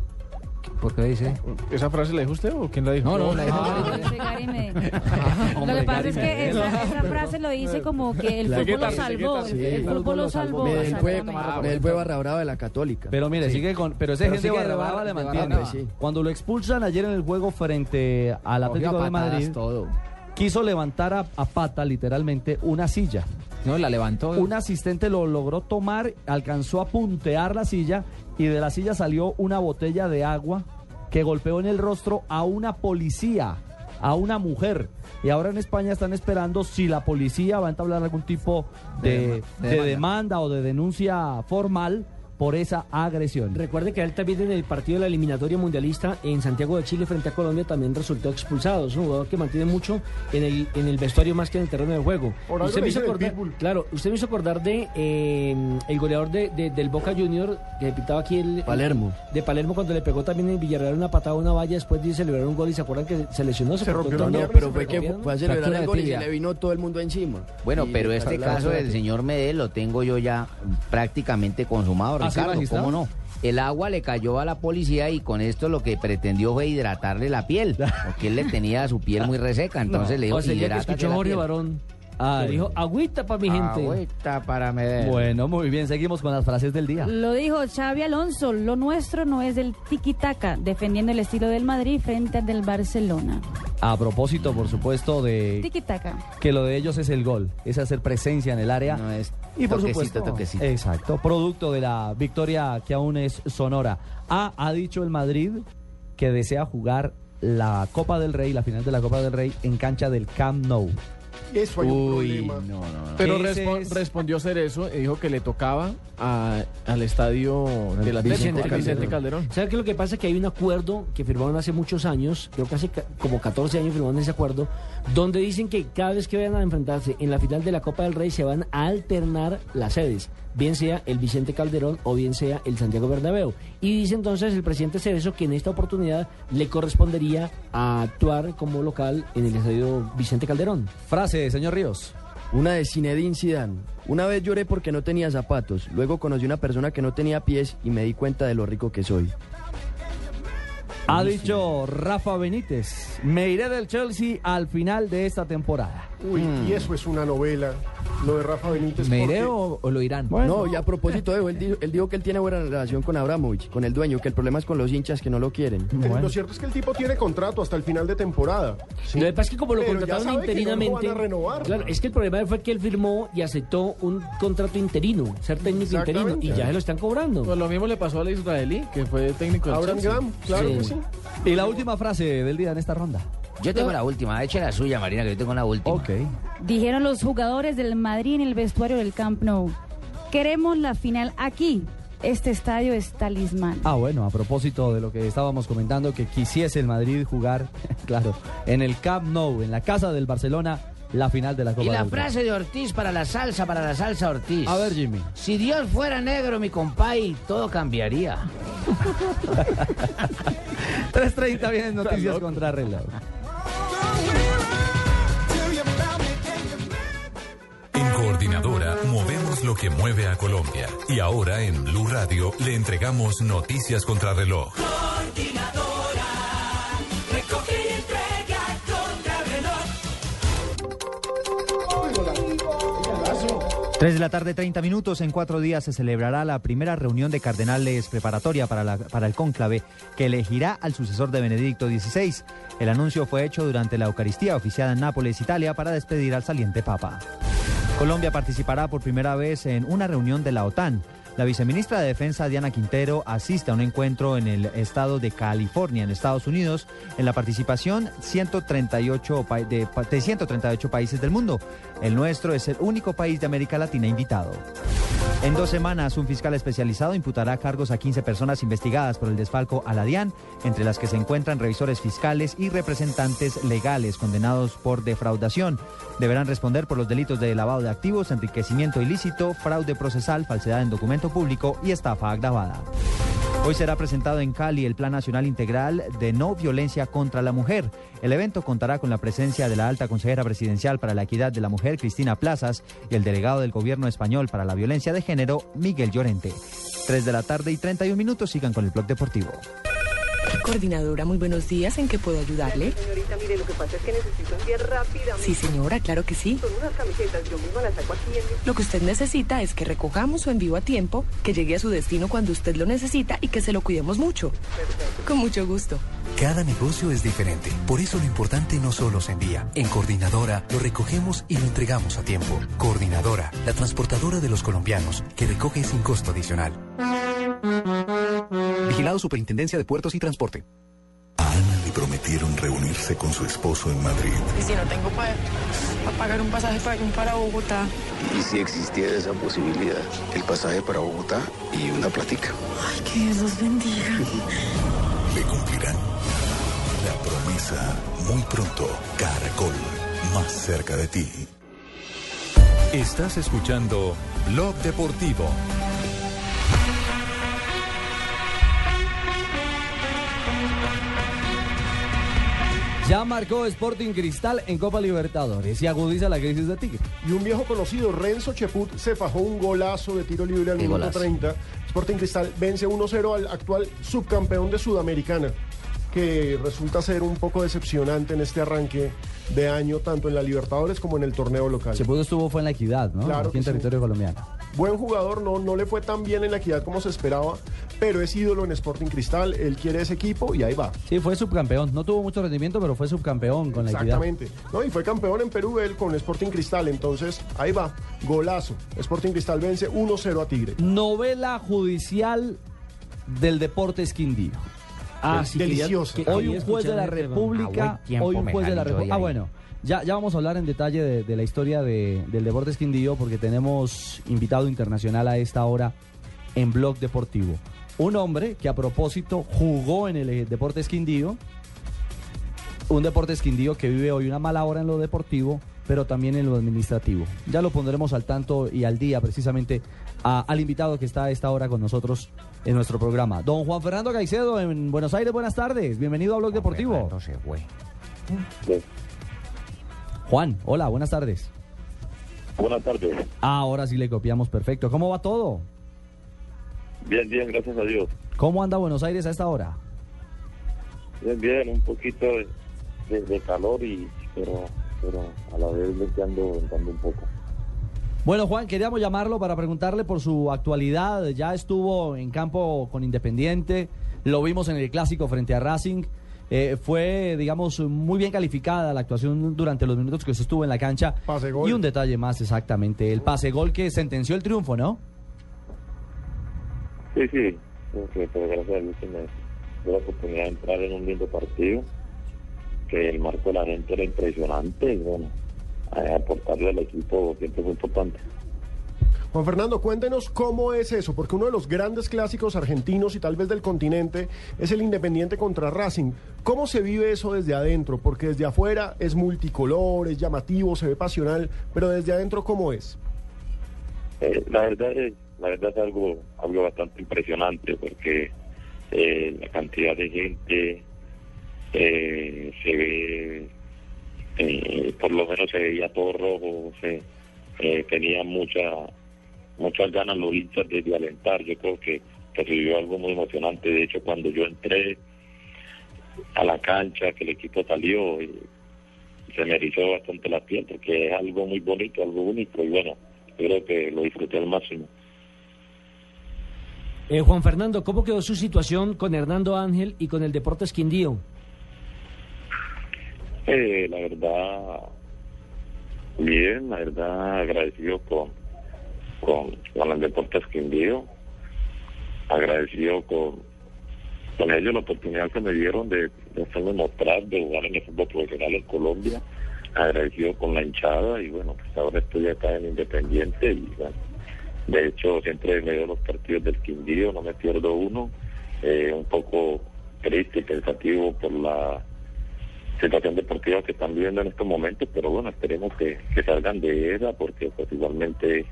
¿Por qué dice? ¿Esa frase la dijo usted o quién la dijo? No, no, la dijo Ah. Lo que pasa es que esa, esa frase lo dice como que el Claro. fútbol lo salvó. sí, El fútbol lo salvó. Medel fue. Medel fue barra brava de la Católica. Pero mire, Sí. sigue con. Pero ese Pero gente sigue barra de brava le barra mantiene. sí. Cuando lo expulsan ayer en el juego frente al Atlético de Madrid, todo. quiso levantar a, a pata literalmente una silla. No, la levantó. Un asistente lo logró tomar, alcanzó a puntear la silla y de la silla salió una botella de agua que golpeó en el rostro a una policía, a una mujer. Y ahora en España están esperando si la policía va a entablar algún tipo de, De de dema- de demanda. demanda o de denuncia formal por esa agresión. Recuerde que él también en el partido de la eliminatoria mundialista en Santiago de Chile frente a Colombia también resultó expulsado. Es un jugador que mantiene mucho en el, en el vestuario más que en el terreno de juego. Por Usted me hizo acordar, claro, usted me hizo acordar de eh, el goleador de, de- del Boca Junior que pitaba aquí el Palermo. de Palermo cuando le pegó también en Villarreal una patada a una valla después de celebrar un gol y se acuerdan que se lesionó, se, cortó todo. No, pero fue que fue a celebrar el gol y se le vino todo el mundo encima. Bueno, Y pero este caso del señor Medel lo tengo yo ya prácticamente consumado, ¿cómo no? El agua le cayó a la policía y con esto lo que pretendió fue hidratarle la piel, porque él le tenía su piel muy reseca, entonces le dijo, o sea, que "Hidrátate escuchó la Jorge piel". Barón, Ay. que dijo agüita para mi gente. Agüita para Medel. Bueno, muy bien, seguimos con las frases del día. Lo dijo Xavi Alonso, lo nuestro no es del tiki-taka, defendiendo el estilo del Madrid frente al del Barcelona. A propósito, por supuesto, de Tiki-taka. que lo de ellos es el gol, es hacer presencia en el área. No es y por toquecito, supuesto, toquecito. exacto, producto de la victoria que aún es sonora. A ha dicho el Madrid que desea jugar la Copa del Rey, la final de la Copa del Rey en cancha del Camp Nou. Eso hay un problema. no, no, no. Pero respo- es- respondió ser eso y dijo que le tocaba a- al estadio del Atlético, Vicente Vicente Calderón. Calderón. ¿Sabe qué es lo que pasa? Que hay un acuerdo que firmaron hace muchos años, creo que hace como 14 años firmaron ese acuerdo, donde dicen que cada vez que vayan a enfrentarse en la final de la Copa del Rey se van a alternar las sedes, bien sea el Vicente Calderón o bien sea el Santiago Bernabéu. Y dice entonces el presidente Cerezo que en esta oportunidad le correspondería a actuar como local en el estadio Vicente Calderón. Frase, señor Ríos. Una de Zinedine Zidane. Una vez lloré porque no tenía zapatos. Luego conocí una persona que no tenía pies y me di cuenta de lo rico que soy. Ha dicho Rafa Benítez, me iré del Chelsea al final de esta temporada. Uy, Mm. y eso es una novela, lo de Rafa Benítez. ¿Me porque- iré o, o lo irán? No, y a propósito de eso, él dijo, él dijo que él tiene buena relación con Abramovich, con el dueño, que el problema es con los hinchas que no lo quieren. Lo cierto es que el tipo tiene contrato hasta el final de temporada. Lo que pasa es que como lo Pero ya contrataron que no lo interinamente. van a renovar. Claro, es que el problema fue que él firmó y aceptó un contrato interino, ser técnico interino, y ya se lo están cobrando. Pues lo mismo le pasó al israelí, que fue técnico del Abraham Chelsea. Graham, claro Sí. que sí. Y la última frase del día en esta ronda. Yo tengo la última, eche la suya, Marina, que yo tengo la última. Ok. Dijeron los jugadores del Madrid en el vestuario del Camp Nou. Queremos la final aquí. Este estadio es talismán. Ah, bueno, a propósito de lo que estábamos comentando, que quisiese el Madrid jugar, claro, en el Camp Nou, en la casa del Barcelona, la final de la Copa Y la del frase de Ortiz para la salsa, para la salsa Ortiz. A ver, Jimmy. Si Dios fuera negro, mi compay, todo cambiaría. 3.30 vienen noticias contra reloj. En Coordinadora movemos lo que mueve a Colombia. Y ahora en Blue Radio le entregamos noticias contra reloj. Coordinadora, recoge y entrega contra reloj. 3 de la tarde, 30 minutos. En cuatro días se celebrará la primera reunión de cardenales preparatoria para, para el cónclave que elegirá al sucesor de Benedicto XVI. El anuncio fue hecho durante la Eucaristía oficiada en Nápoles, Italia, para despedir al saliente Papa. Colombia participará por primera vez en una reunión de la OTAN. La viceministra de Defensa Diana Quintero asiste a un encuentro en el estado de California, en Estados Unidos, en la participación 138 pa- de, de 138 países del mundo. El nuestro es el único país de América Latina invitado. En dos semanas, un fiscal especializado imputará cargos a 15 personas investigadas por el desfalco a la DIAN, entre las que se encuentran revisores fiscales y representantes legales condenados por defraudación. Deberán responder por los delitos de lavado de activos, enriquecimiento ilícito, fraude procesal, falsedad en público y estafa agravada. Hoy será presentado en Cali el Plan Nacional Integral de No Violencia contra la Mujer. El evento contará con la presencia de la alta consejera presidencial para la equidad de la mujer, Cristina Plazas, y el delegado del gobierno español para la violencia de género, Miguel Llorente. 3 de la tarde y 31 minutos, sigan con el blog deportivo. Coordinadora, muy buenos días. ¿En qué puedo ayudarle? Señorita, mire, lo que pasa es que necesito enviar rápidamente. Sí, señora, claro que sí. Son unas camisetas, yo misma las saco aquí en mi... Lo que usted necesita es que recojamos su envío a tiempo, que llegue a su destino cuando usted lo necesita y que se lo cuidemos mucho. Con mucho gusto. Cada negocio es diferente, por eso lo importante no solo se envía. En Coordinadora lo recogemos y lo entregamos a tiempo. Coordinadora, la transportadora de los colombianos, que recoge sin costo adicional. Vigilado Superintendencia de Puertos y Transporte. A Ana le prometieron reunirse con su esposo en Madrid. Y si no tengo para pagar un pasaje para, para Bogotá. Y si existiera esa posibilidad, el pasaje para Bogotá y una platica. Ay, que Dios los bendiga. Le cumplirán. La promesa, muy pronto, Caracol, más cerca de ti. Estás escuchando Blog Deportivo. Ya marcó Sporting Cristal en Copa Libertadores y agudiza la crisis de Tigre. Y un viejo conocido, Renzo Cheput, se fajó un golazo de tiro libre al Qué minuto golazo. 30. Sporting Cristal vence 1-0 al actual subcampeón de Sudamericana, que resulta ser un poco decepcionante en este arranque de año, tanto en la Libertadores como en el torneo local. Cheput estuvo fue en la equidad, ¿no? Claro Aquí en sí. territorio colombiano. Buen jugador, no, no le fue tan bien en la equidad como se esperaba, pero es ídolo en Sporting Cristal, él quiere ese equipo y ahí va. Sí, fue subcampeón. No tuvo mucho rendimiento, pero fue subcampeón con la equidad. Exactamente. No, y fue campeón en Perú él con Sporting Cristal, entonces ahí va, golazo. Sporting Cristal vence 1-0 a Tigre. Novela judicial del deporte Quindío. Ah, sí, deliciosa. que Hoy un juez de la. República, hoy un juez de la República. Ah, bueno, ya, ya vamos a hablar en detalle de, de la historia de- del deporte Quindío porque tenemos invitado internacional a esta hora en Blog Deportivo. Un hombre que a propósito jugó en el eh, Deportes Quindío, un Deportes Quindío que vive hoy una mala hora en lo deportivo, pero también en lo administrativo. Ya lo pondremos al tanto y al día precisamente a- al invitado que está a esta hora con nosotros en nuestro programa. Don Juan Fernando Caicedo en Buenos Aires, buenas tardes. Bienvenido a Blog Deportivo. Juan, hola, buenas tardes. Buenas tardes. Ahora sí le copiamos perfecto. ¿Cómo va todo? Bien, bien, gracias a Dios. ¿Cómo anda Buenos Aires a esta hora? Bien, bien, un poquito de, de- de calor y pero pero a la vez me ando un poco. Bueno, Juan, queríamos llamarlo para preguntarle por su actualidad. Ya estuvo en campo con Independiente, lo vimos en el clásico frente a Racing. Eh, fue, digamos, muy bien calificada la actuación durante los minutos que se estuvo en la cancha. Y un detalle más, exactamente, el pase gol que sentenció el triunfo, ¿no? Sí, sí, pero gracias a Dios que me dio la oportunidad de entrar en un lindo partido, que el marco de la gente era impresionante y bueno, eh, aportarle al equipo siempre fue importante. Juan Fernando, cuéntenos cómo es eso, porque uno de los grandes clásicos argentinos y tal vez del continente es el Independiente contra Racing. ¿Cómo se vive eso desde adentro? Porque desde afuera es multicolor, es llamativo, se ve pasional, pero desde adentro ¿cómo es? Eh, la verdad es la verdad es algo algo bastante impresionante porque eh, la cantidad de gente eh, se ve eh, por lo menos se veía todo rojo se eh, tenía mucha muchas ganas los hinchas de, de alentar yo creo que, que se vivió algo muy emocionante. De hecho cuando yo entré a la cancha que el equipo salió eh, se me erizó bastante la piel porque es algo muy bonito algo único y bueno yo creo que lo disfruté al máximo. Eh, Juan Fernando, ¿cómo quedó su situación con Hernando Ángel y con el Deportes Quindío? Eh, la verdad, bien, la verdad, agradecido con, con, con el Deportes Quindío, agradecido con, con ellos la oportunidad que me dieron de, de hacerme mostrar, de jugar en el fútbol profesional en Colombia, agradecido con la hinchada y bueno, pues ahora estoy acá en Independiente y de hecho siempre me veo los partidos del Quindío, no me pierdo uno, eh, un poco triste y pensativo por la situación deportiva que están viviendo en estos momentos, pero bueno, esperemos que, que salgan de ella porque pues igualmente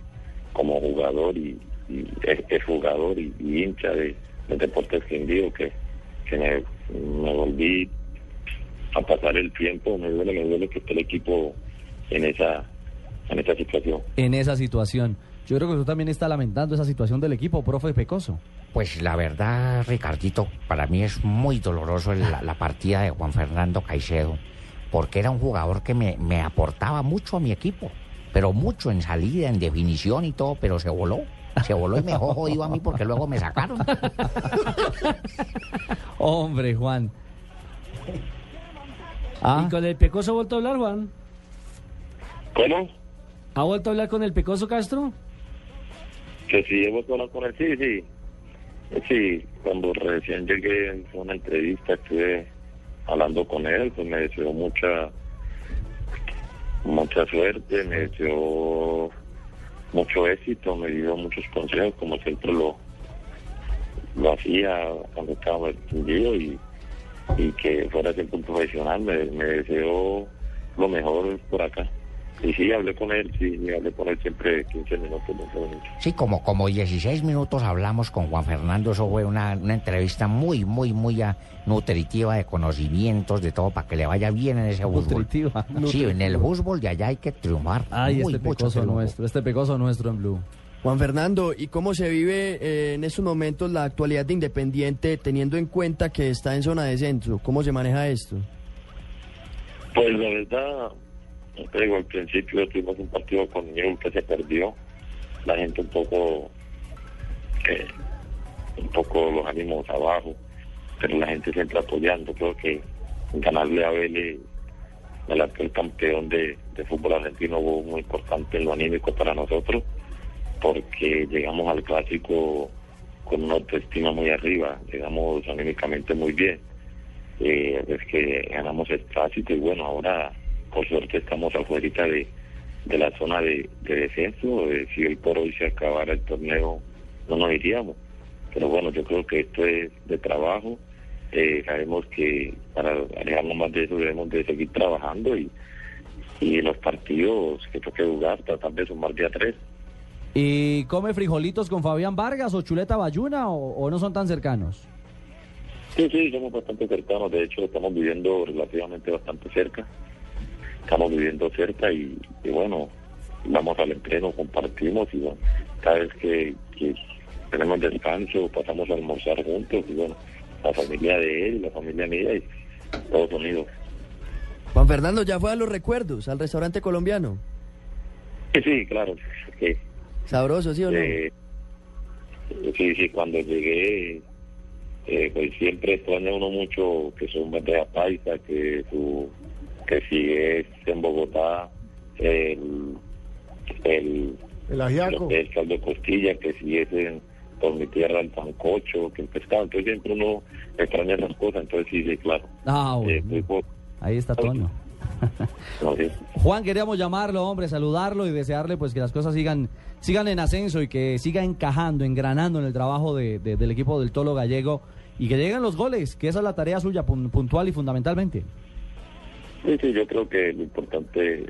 como jugador y, y es, es jugador y, y hincha de, de Deportes Quindío que, que me, me volví a pasar el tiempo, me duele, me duele que esté el equipo en esa, en esa situación. En esa situación. Yo creo que usted también está lamentando esa situación del equipo, profe Pecoso. Pues la verdad, Ricardito, para mí es muy doloroso la, la partida de Juan Fernando Caicedo, porque era un jugador que me, me aportaba mucho a mi equipo, pero mucho en salida, en definición y todo, pero se voló. Se voló y me dejó jodido a mí porque luego me sacaron. Hombre, Juan. Ah. ¿Y con el Pecoso ha vuelto a hablar, Juan? ¿Cómo? ¿Ha vuelto a hablar con el Pecoso Castro? Que sí, he vuelto a hablar con él, sí, sí. Sí, cuando recién llegué en una entrevista estuve hablando con él, pues me deseó mucha mucha suerte, me deseó mucho éxito, me dio muchos consejos, como siempre lo lo hacía cuando estaba entendido y, y que fuera siempre un profesional, me, me deseó lo mejor por acá. Y sí, hablé con él, sí, hablé con él siempre 15 minutos, 20 minutos. Sí, como, como 16 minutos hablamos con Juan Fernando, eso fue una, una entrevista muy, muy, muy ah, nutritiva de conocimientos, de todo, para que le vaya bien en ese fútbol. Nutritiva. Sí, en el fútbol de allá hay que triunfar. Ay, Muy, este Pecoso triunfo. nuestro, este Pecoso nuestro en Blue. Juan Fernando, ¿y cómo se vive eh, en estos momentos la actualidad de Independiente teniendo en cuenta que está en zona de centro? ¿Cómo se maneja esto? Pues la verdad, te al principio tuvimos un partido con Newell que se perdió. La gente un poco, eh, un poco los ánimos abajo, pero la gente siempre apoyando. Creo que ganarle a Vélez, el actual campeón de, de fútbol argentino, fue muy importante en lo anímico para nosotros, porque llegamos al clásico con una autoestima muy arriba, llegamos anímicamente muy bien eh, es que ganamos el clásico y bueno, ahora por suerte estamos afuera de, de la zona de, de descenso. eh, si hoy por hoy se acabara el torneo, no nos iríamos. Pero bueno, yo creo que esto es de trabajo. Eh, sabemos que para alejarnos más de eso debemos de seguir trabajando y, y los partidos que toque jugar, tratar de sumar día tres. ¿Y come frijolitos con Fabián Vargas o chuleta bayuna o, o no son tan cercanos? Sí, sí, somos bastante cercanos. De hecho, estamos viviendo relativamente bastante cerca. Estamos viviendo cerca y, y bueno, vamos al entreno, compartimos y bueno, cada vez que, que tenemos descanso, pasamos a almorzar juntos y bueno, la familia de él, la familia mía y todos unidos. Juan Fernando, ¿ya fue a los recuerdos, al restaurante colombiano? Sí, sí, claro. Sabroso, ¿sí o no? Eh, sí, sí, cuando llegué, eh, pues siempre extraña uno mucho que son bandeja paisa, que su, que si es en Bogotá, el, el, El ajiaco. es caldo de costilla, que si es en, por mi tierra el sancocho, que el pescado, entonces siempre uno extraña esas cosas, entonces sí, sí, claro. Ah, bueno. Ahí está Toño. Juan, queríamos llamarlo, hombre, saludarlo y desearle pues que las cosas sigan, sigan en ascenso y que siga encajando, engranando en el trabajo de- de- del equipo del Tolo Gallego y que lleguen los goles, que esa es la tarea suya pun- puntual y fundamentalmente. Sí, sí, yo creo que lo importante,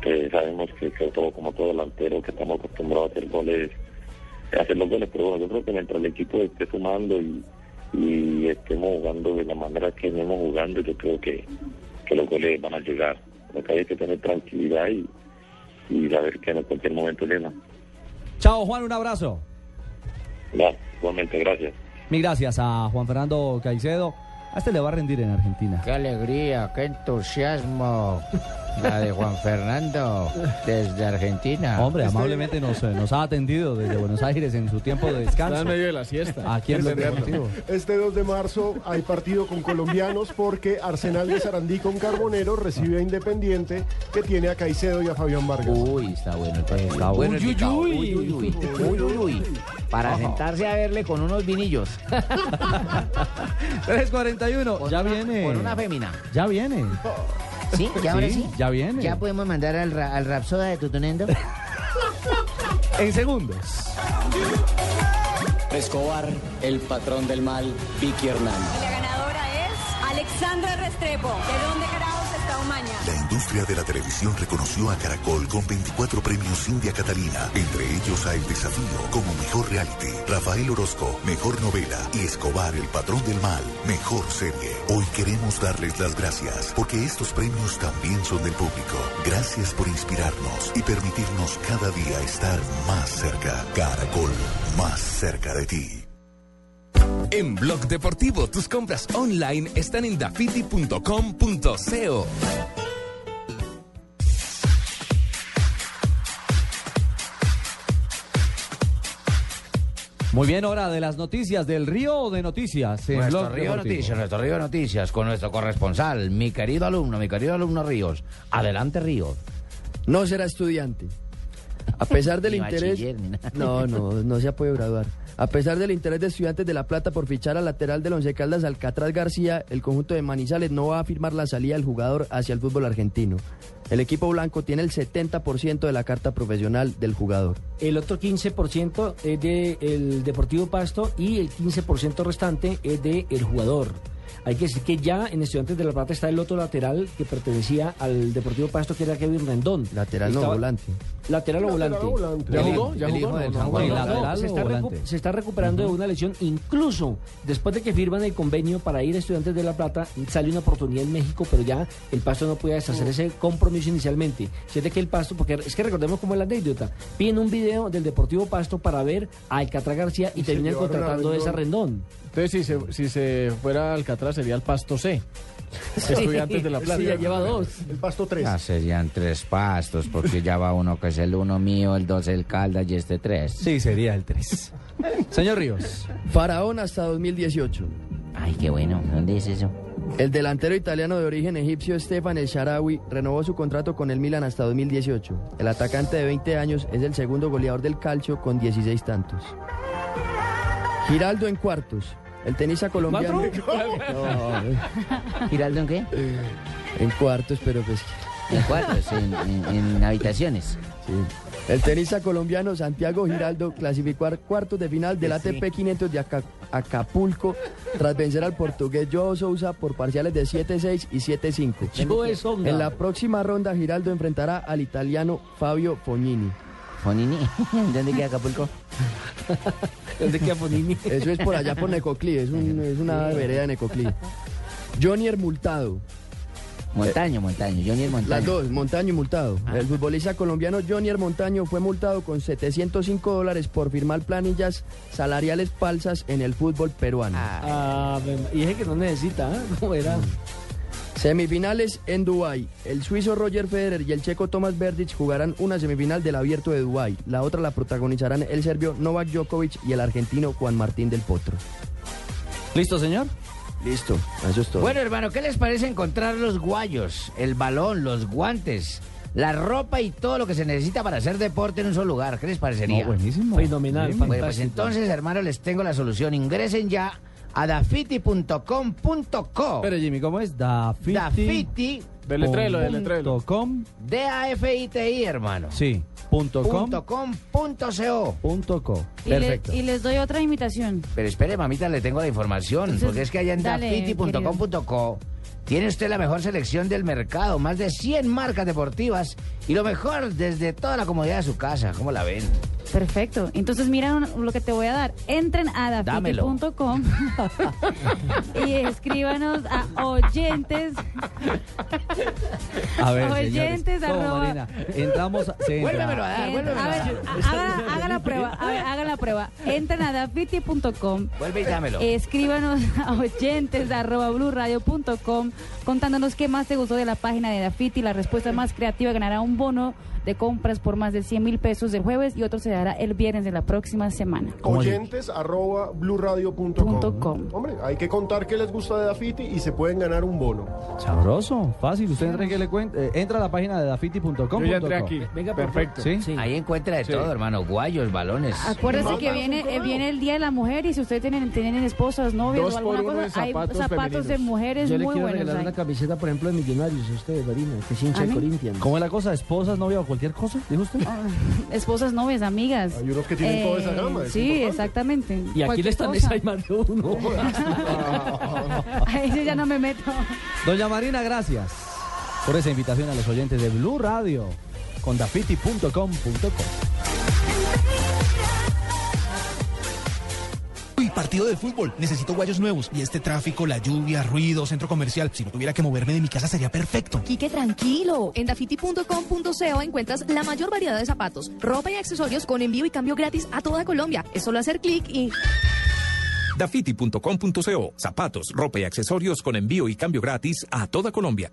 que sabemos que, que todo, como todo delantero, que estamos acostumbrados a hacer goles, es hacer los goles, pero bueno, yo creo que mientras el equipo esté sumando y, y estemos jugando de la manera que venimos jugando, yo creo que, que los goles van a llegar. Lo que hay que tener tranquilidad y, y saber que en cualquier momento llegan. Chao, Juan, un abrazo. Ya, igualmente, gracias. Mil gracias a Juan Fernando Caicedo. A este le va a rendir en Argentina. Qué alegría, qué entusiasmo. La de Juan Fernando desde Argentina. Hombre, amablemente nos, eh, nos ha atendido desde Buenos Aires en su tiempo de descanso. Está en medio de la siesta. Aquí en Entenderlo. Deportivo. Este 2 de marzo hay partido con colombianos porque Arsenal de Sarandí con Carbonero recibe a Independiente que tiene a Caicedo y a Fabián Vargas. Uy, está bueno. Está bueno. el Uy, uy, picado. uy. Uy, uy, uy. Uy, uy, uy. Para Ajá. sentarse a verle con unos vinillos. 341, ya viene. Con una fémina. Ya viene. ¿Sí? ¿Ya ahora sí? Ya viene. ¿Ya podemos mandar al, ra- al Rapsoda de Tutunendo? En segundos. Escobar, el patrón del mal, Vicky Hernández. La ganadora es Alexandra Restrepo. ¿De dónde carajos La industria de la televisión reconoció a Caracol con 24 premios India Catalina, entre ellos a El Desafío como Mejor Reality, Rafael Orozco, Mejor Novela y Escobar, el Patrón del Mal, Mejor Serie. Hoy queremos darles las gracias porque estos premios también son del público. Gracias por inspirarnos y permitirnos cada día estar más cerca. Caracol, más cerca de ti. En Blog Deportivo, tus compras online están en dafiti.com.co. Muy bien, hora de las noticias del Río de Noticias. en Nuestro Blog Río Deportivo. Noticias, nuestro Río Noticias, con nuestro corresponsal, mi querido alumno, mi querido alumno Ríos. Adelante, Ríos. No será estudiante. A pesar del interés. No, no, no se ha podido graduar. A pesar del interés de estudiantes de La Plata por fichar al lateral del Once Caldas Alcatraz García, el conjunto de Manizales no va a firmar la salida del jugador hacia el fútbol argentino. El equipo blanco tiene el 70% de la carta profesional del jugador. El otro 15% es del Deportivo Pasto y el 15% restante es del jugador. Hay que decir que ya en Estudiantes de La Plata está el otro lateral que pertenecía al Deportivo Pasto, que era Kevin Rendón. Lateral no, Estaba- volante. Lateral o volante. ¿Ya jugó? ¿Ya jugó? No, no, no, No, se, o está recu- volante. se está recuperando de una lesión. Incluso después de que firman el convenio para ir a Estudiantes de La Plata, sale una oportunidad en México, pero ya el Pasto no puede deshacer ese compromiso inicialmente. Si es de que el Pasto, porque es que recordemos como es la anécdota, piden un video del Deportivo Pasto para ver a Alcatraz García y, Y terminan contratando a esa Rendón. Entonces, si se, si se fuera Alcatraz, sería el Pasto C. Estudiantes de la Plata. Sí, ya lleva dos. El pasto 3. Ya serían tres pastos, porque ya va uno que es el uno mío, el dos el Caldas y este tres. Sí, sería el 3. Señor Ríos. Faraón hasta 2018. Ay, qué bueno. ¿Dónde es eso? El delantero italiano de origen egipcio Stefan El Sharawi renovó su contrato con el Milan hasta 2018. El atacante de 20 años es el segundo goleador del calcio con 16 tantos. Giraldo en cuartos. El tenista colombiano. No, eh, ¿Giraldo en qué? en cuartos, pero pues. En cuartos, en, en- en habitaciones. Sí. El tenista colombiano Santiago Giraldo clasificó a cuartos de final del Sí. ATP 500 de Aca- Acapulco tras vencer al portugués Joao Sousa por parciales de 7-6 y 7-5. Joe Songa. En la próxima ronda Giraldo enfrentará al italiano Fabio Fognini. Fonini, ¿dónde queda Acapulco? El de Chiaponini. Eso es por allá por Necoclí, es, un- es una vereda de Necoclí. Jonier Multado. Montaño, Montaño, Johnny el Montaño. Las dos, Montaño y Multado. El futbolista colombiano Jonier Montaño fue multado con 705 dólares por firmar planillas salariales falsas en el fútbol peruano. Ah, y dije que no necesita, ¿eh? ¿Cómo era? Semifinales en Dubái. El suizo Roger Federer y el checo Thomas Verdic jugarán una semifinal del Abierto de Dubái. La otra la protagonizarán el serbio Novak Djokovic y el argentino Juan Martín del Potro. ¿Listo, señor? Listo, eso es todo. Bueno, hermano, ¿qué les parece encontrar los guayos, el balón, los guantes, la ropa y todo lo que se necesita para hacer deporte en un solo lugar? ¿Qué les parecería? No, buenísimo. Fenomenal. Bueno, pues fantástico. entonces, hermano, les tengo la solución. Ingresen ya a dafiti.com.co. Pero Jimmy, ¿cómo es? Dafiti. Dafiti. Punto com. D-A-F-I-T-I, hermano. Sí. Punto com. Punto com, punto co. Punto co. Y, le- Perfecto. y les doy otra invitación. Pero espere, mamita, le tengo la información. Entonces, porque es que allá en dafiti.com.co tiene usted la mejor selección del mercado, más de 100 marcas deportivas y lo mejor desde toda la comodidad de su casa. ¿Cómo la ven? Perfecto. Entonces, mira lo que te voy a dar. Entren a dafiti.com y escríbanos a oyentes. A ver, Oyentes, señores. ¿Cómo, arroba- Marina? Entramos, a- se entra. Vuélvemelo a dar, En- vuélvemelo a a ver, dar. haga, haga la prueba. A ver, haga la prueba. Entren a dafiti.com. Vuelve y dámelo. Escríbanos a oyentes arroba blurradio.com contándonos qué más te gustó de la página de Dafiti. La respuesta más creativa ganará un bono de compras por más de 100 mil pesos del jueves y otro se dará el viernes de la próxima semana. Oyentes arroba blurradio.com. Hombre, hay que contar qué les gusta de Dafiti y se pueden ganar un bono. Sabroso, fácil. Usted entra, en que le cuente, eh, entra a la página de dafiti.com. Yo ya entré aquí. Venga, Perfecto. ¿Sí? Ahí encuentra de Sí. todo, hermano. Guayos, balones. Acuérdese que viene, eh, viene el Día de la Mujer y si ustedes tienen, tienen esposas, novias Dos o alguna cosa, hay zapatos de mujeres Yo le muy quiero buenos. regalar ahí. una camiseta, por ejemplo, de Millonarios usted, Marina, que es hincha ¿A de? Corinthians. ¿Cómo es la cosa? ¿Esposas, novia o cualquier cosa? ¿Dijo usted? Ah, Esposas, novias, amigas. Hay unos que tienen toda esa gama, es Sí, importante. exactamente. Y aquí les están hay más de uno. Ahí sí ya no me meto. Doña Marina, gracias por esa invitación a los oyentes de Blue Radio con dafiti.com.com. Uy, partido de fútbol. Necesito guayos nuevos. Y este tráfico, la lluvia, ruido, centro comercial. Si no tuviera que moverme de mi casa sería perfecto. Quique, tranquilo. En dafiti.com.co encuentras la mayor variedad de zapatos, ropa y accesorios con envío y cambio gratis a toda Colombia. Es solo hacer clic y... Dafiti.com.co. Zapatos, ropa y accesorios con envío y cambio gratis a toda Colombia.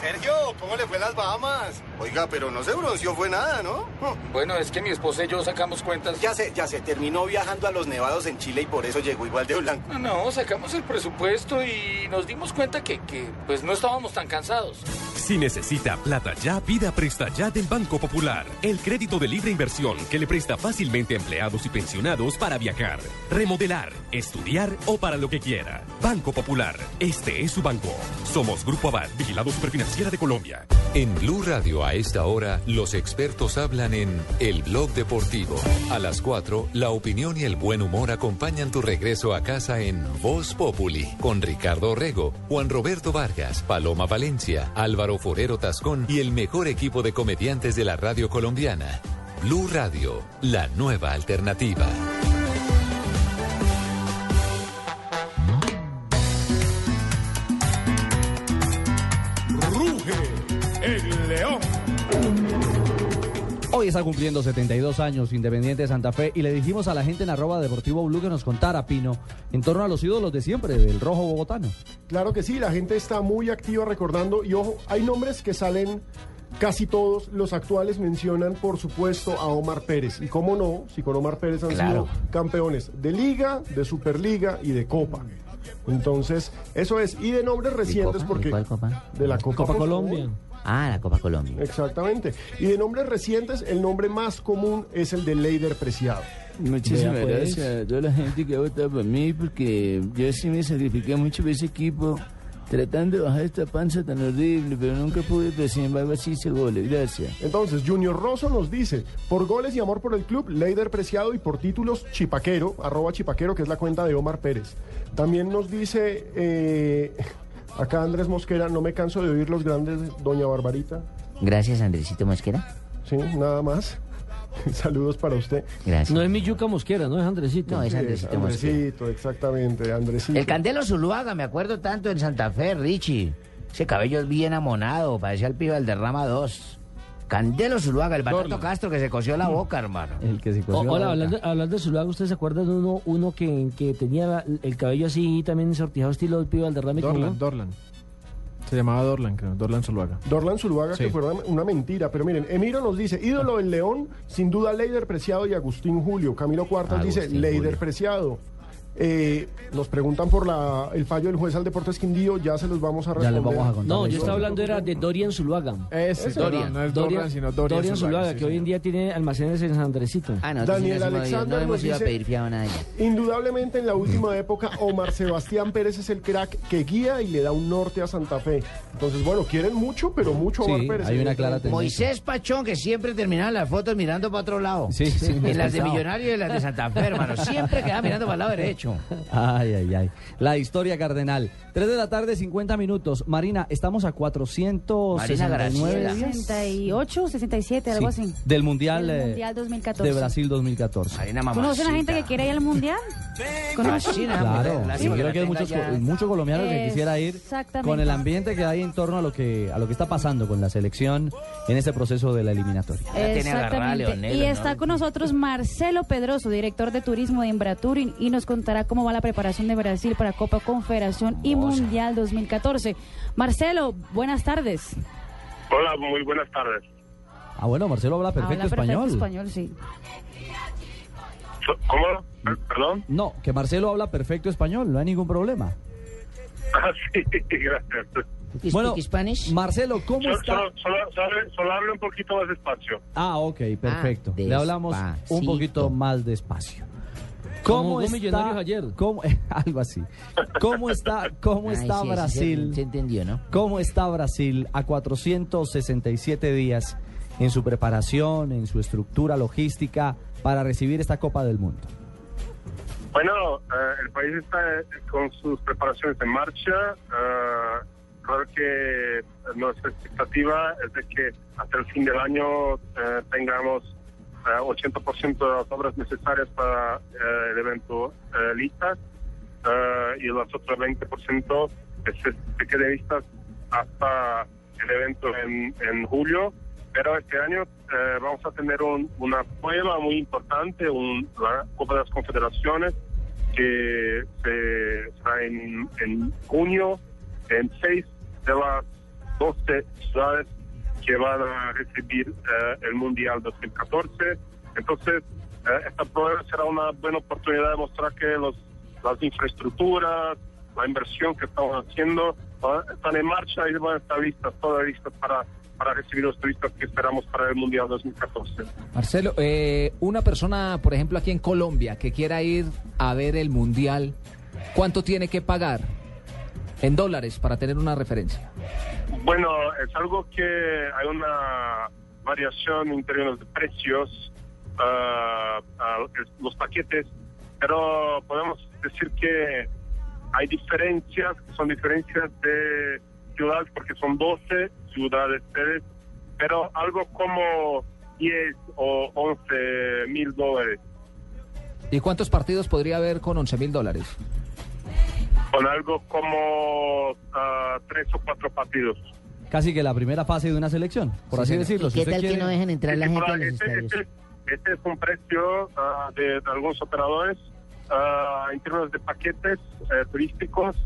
Sergio, ¿cómo le fue las Bahamas? Oiga, pero no se bronceó fue nada, ¿no? Bueno, es que mi esposa y yo sacamos cuentas. Ya sé, ya sé, terminó viajando a los nevados en Chile y por eso llegó igual de blanco. No, no, sacamos el presupuesto y nos dimos cuenta que, que pues no estábamos tan cansados. Si necesita plata ya, pida Presta Ya del Banco Popular. El crédito de libre inversión que le presta fácilmente a empleados y pensionados para viajar, remodelar, estudiar o para lo que quiera. Banco Popular, este es su banco. Somos Grupo Abad, Vigilado De Colombia. En Blue Radio a esta hora, los expertos hablan en El Blog Deportivo. A las 4, la opinión y el buen humor acompañan tu regreso a casa en Voz Populi, con Ricardo Orrego, Juan Roberto Vargas, Paloma Valencia, Álvaro Forero Tascón y el mejor equipo de comediantes de la radio colombiana. Blue Radio, la nueva alternativa. Hoy está cumpliendo 72 años Independiente de Santa Fe y le dijimos a la gente en arroba Deportivo Blue que nos contara, Pino, en torno a los ídolos de siempre del rojo bogotano. Claro que sí, la gente está muy activa recordando y ojo, hay nombres que salen casi todos, los actuales mencionan por supuesto a Omar Pérez y cómo no, si con Omar Pérez han Claro. sido campeones de liga, de superliga y de copa. Entonces, eso es, y de nombres recientes copa? porque ¿De cuál copa? de la Copa, Colombia. favor. Ah, la Copa Colombia. Exactamente. Y de nombres recientes, el nombre más común es el de Leider Preciado. Muchísimas pues. gracias a toda la gente que ha votado por mí porque yo sí me sacrifiqué mucho por ese equipo tratando de bajar esta panza tan horrible, pero nunca pude, pero sin embargo así hice goles. Gracias. Entonces, Junior Rosso nos dice, por goles y amor por el club, Leider Preciado y por títulos, Chipaquero, arroba Chipaquero, que es la cuenta de Omar Pérez. También nos dice, eh, acá Andrés Mosquera, no me canso de oír los grandes, Doña Barbarita. Gracias, Andresito Mosquera. Sí, nada más. Saludos para usted. Gracias. No es mi yuca mosquera, no es Andresito. No, es Sí, Andresito Mosquera. Andresito, exactamente, Andresito. El Candelo Zuluaga, me acuerdo tanto en Santa Fe, Richie. Ese cabello es bien amonado, parecía el pibe del derrama 2. Candelo Zuluaga, el Batato Castro que se cosió la boca, hermano. El que se O- hola, hablando, hablando de Zuluaga, ¿ustedes se acuerdan de uno, uno que, que tenía el cabello así también sortijado estilo del pibe Valderrame? como Dorlan? Dorlan. Se llamaba Dorlan, creo. Dorlan Zuluaga. Dorlan Zuluaga, Sí. que fue una, mentira. Pero miren, Emiro nos dice, ídolo del León, sin duda Leider Preciado y Agustín Julio. Camilo Cuartas dice, Leider. Preciado. Eh, nos preguntan por la, el fallo del juez al Deportes Quindío, ya se los vamos a Ya responder. les vamos a contar. No, yo estaba hablando era de Dorian Zuluaga. Ese, Ese, Dorian, no es Dorian, sino Dorian Zuluaga, Zuluaga, sí, que hoy en día tiene almacenes en San Andresito. Ah, sí Daniel ido, Alexander no hemos nos ido a dice- pedir fiado a nadie. Indudablemente en la última época Omar Sebastián Pérez es el crack que guía y le da un norte a Santa Fe. Entonces, bueno, quieren mucho, pero mucho a Omar Sí, Pérez. hay una clara. Moisés Pachón, que siempre terminaba las fotos mirando para otro lado. Sí, sí, En las de. Millonarios y en las de Santa Fe, hermano. Siempre quedaba mirando para el lado derecho. Ay, ay, ay. La historia cardenal. 3 de la tarde, 50 minutos. Marina, estamos a 469 Graciela. días 68, 67, algo Sí, así. del Mundial, Del eh, Mundial 2014. de Brasil 2014. Marina ¿Conocen a gente que quiere ir al Mundial? ¿Conocen? Claro, sí, que creo que hay muchos, muchos colombianos que quisiera ir Exactamente. con el ambiente que hay en torno a lo que a lo que está pasando con la selección en este proceso de la eliminatoria. Exactamente. Leonel, Y está con nosotros Marcelo Pedroso, director de turismo de Embratur, y, y nos contará cómo va la preparación de Brasil para Copa Confederación y Mundial 2014. Marcelo, buenas tardes. Hola, muy buenas tardes. Ah, bueno, Marcelo habla perfecto Habla español. perfecto español, sí. ¿Cómo? Per- ¿Perdón? No, que Marcelo habla perfecto español, no hay ningún problema. Ah, sí, gracias. Bueno, Marcelo, ¿cómo Solo, está? solo, solo, solo- hablo un poquito más despacio. Ah, ok, perfecto. Ah, Le hablamos un poquito más despacio. ¿Cómo está? Millonarios ayer. ¿Cómo- algo así. ¿Cómo está, cómo Ay, está sí, sí, se- Brasil? Se entendió, ¿no? ¿Cómo está Brasil a 467 días en su preparación, en su estructura logística para recibir esta Copa del Mundo? Bueno, eh, el país está eh, con sus preparaciones en marcha. Eh, creo que nuestra expectativa es de que hasta el fin del año eh, tengamos 80% de las obras necesarias para eh, el evento eh, listas eh, y los otros 20% que se, se queden listas hasta el evento en, en julio. Pero este año vamos a tener un- una prueba muy importante, un- la Copa de las Confederaciones, que se será en, en junio en seis de las 12 ciudades que van a recibir eh, el Mundial 2014. Entonces, eh, esta prueba será una buena oportunidad de mostrar que los, las infraestructuras, la inversión que estamos haciendo, va- están en marcha y van a estar listas, todas listas para, para recibir los turistas que esperamos para el Mundial 2014. Marcelo, eh, una persona, por ejemplo, aquí en Colombia, que quiera ir a ver el Mundial, ¿cuánto tiene que pagar en dólares para tener una referencia? Bueno, es algo que hay una variación en términos de precios, es- los paquetes, pero podemos decir que hay diferencias, son diferencias de ciudades, porque son 12 ciudades pero algo como 10 o 11 mil dólares, ¿Y cuántos partidos podría haber con 11 mil dólares? Con algo como ah, tres o cuatro partidos. Casi que la primera fase de una selección, por así decirlo. Si usted quiere- este, este- este es un precio ah, de, de algunos operadores ah, en términos de paquetes eh, turísticos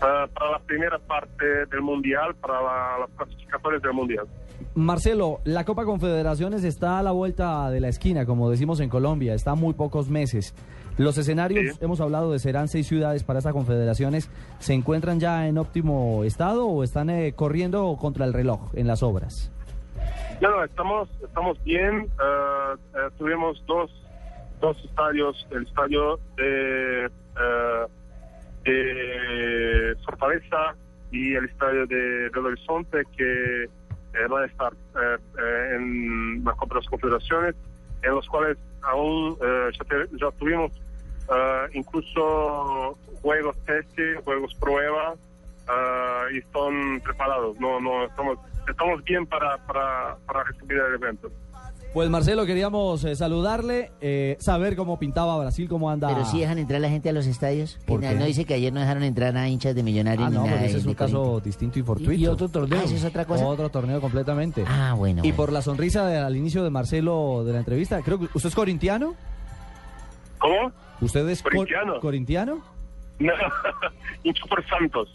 para la primera parte del mundial, para la- las clasificatorias del mundial. Marcelo, la Copa Confederaciones está a la vuelta de la esquina, como decimos en Colombia, está a muy pocos meses. Los escenarios, hemos hablado de serán seis ciudades para estas confederaciones, ¿se encuentran ya en óptimo estado o están eh, corriendo contra el reloj en las obras? No, no, estamos, estamos bien. ah, eh, tuvimos dos, dos estadios, el estadio de, eh, de Fortaleza y el estadio de Belo Horizonte que eh, van a estar eh, eh, en las Confederaciones, en los cuales aún eh, ya, ya tuvimos ah, incluso juegos teste, juegos prueba ah, y están preparados. No, no, estamos, estamos bien para, para, para recibir el evento. Pues Marcelo, queríamos eh, saludarle, eh, saber cómo pintaba Brasil, cómo anda. Pero sí dejan entrar la gente a los estadios. Que ¿Por no, qué? no dice que ayer no dejaron entrar a hinchas de millonarios Ah, ni no, nada pues ese de- es un de caso Corinthians. distinto y fortuito. Y otro torneo. Ah, ¿eso es otra cosa? Otro torneo completamente. Ah, bueno. Y bueno. por la sonrisa de- al inicio de Marcelo de la entrevista, creo que usted es corintiano. ¿Cómo? ¿Usted es cor- Corintiano. corintiano? No, hincho por Santos.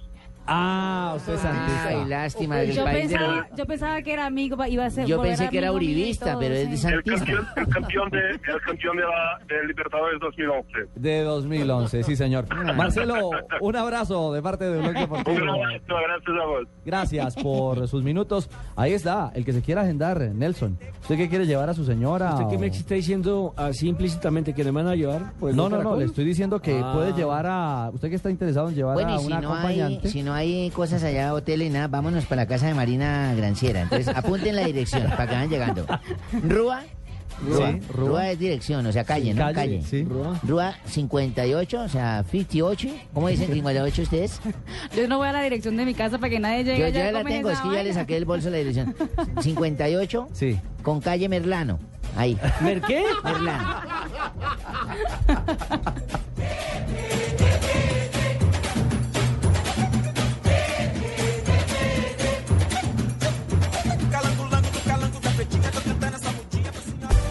Ah, usted es santista. Ay, lástima. El Yo país pensaba, yo pensaba que era amigo, iba a ser. Yo pensé que era uribista, todo, pero es de El santista. campeón, el campeón de, el campeón de la de Libertadores 2011. De 2011, sí, señor. Marcelo, un abrazo de parte de Blog Deportivo. Un abrazo, gracias a vos. Gracias por sus minutos. Ahí está, el que se quiera agendar, Nelson. ¿Usted qué quiere llevar a su señora? ¿Usted qué o- me está diciendo así implícitamente que me van a llevar? Pues, No, no, no, le estoy diciendo que Ah. puede llevar a... ¿Usted que está interesado en llevar Bueno, a y si una no, hay, acompañante? si no hay cosas allá, hotel y nada, vámonos para la casa de Marina Granciera. Entonces, apunten la dirección para que vayan llegando. Rúa. Rúa. Sí, Rúa. Rúa. es dirección, o sea, calle, Sí, ¿no? calle, Calle. sí. Rúa. 58, o sea, 58. ¿Cómo dicen 58 ustedes? Yo no voy a la dirección de mi casa para que nadie llegue Yo ya la tengo, es que ya le saqué del bolso la dirección. 58 Sí. con calle Merlano. Ahí. ¿Mer qué? Merlano.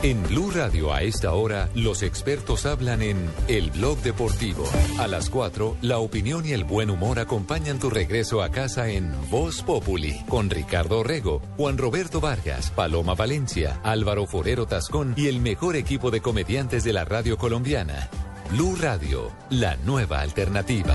En Blue Radio a esta hora, los expertos hablan en El Blog Deportivo. A las 4, la opinión y el buen humor acompañan tu regreso a casa en Voz Populi, con Ricardo Rego, Juan Roberto Vargas, Paloma Valencia, Álvaro Forero Tascón y el mejor equipo de comediantes de la radio colombiana. Blue Radio, la nueva alternativa.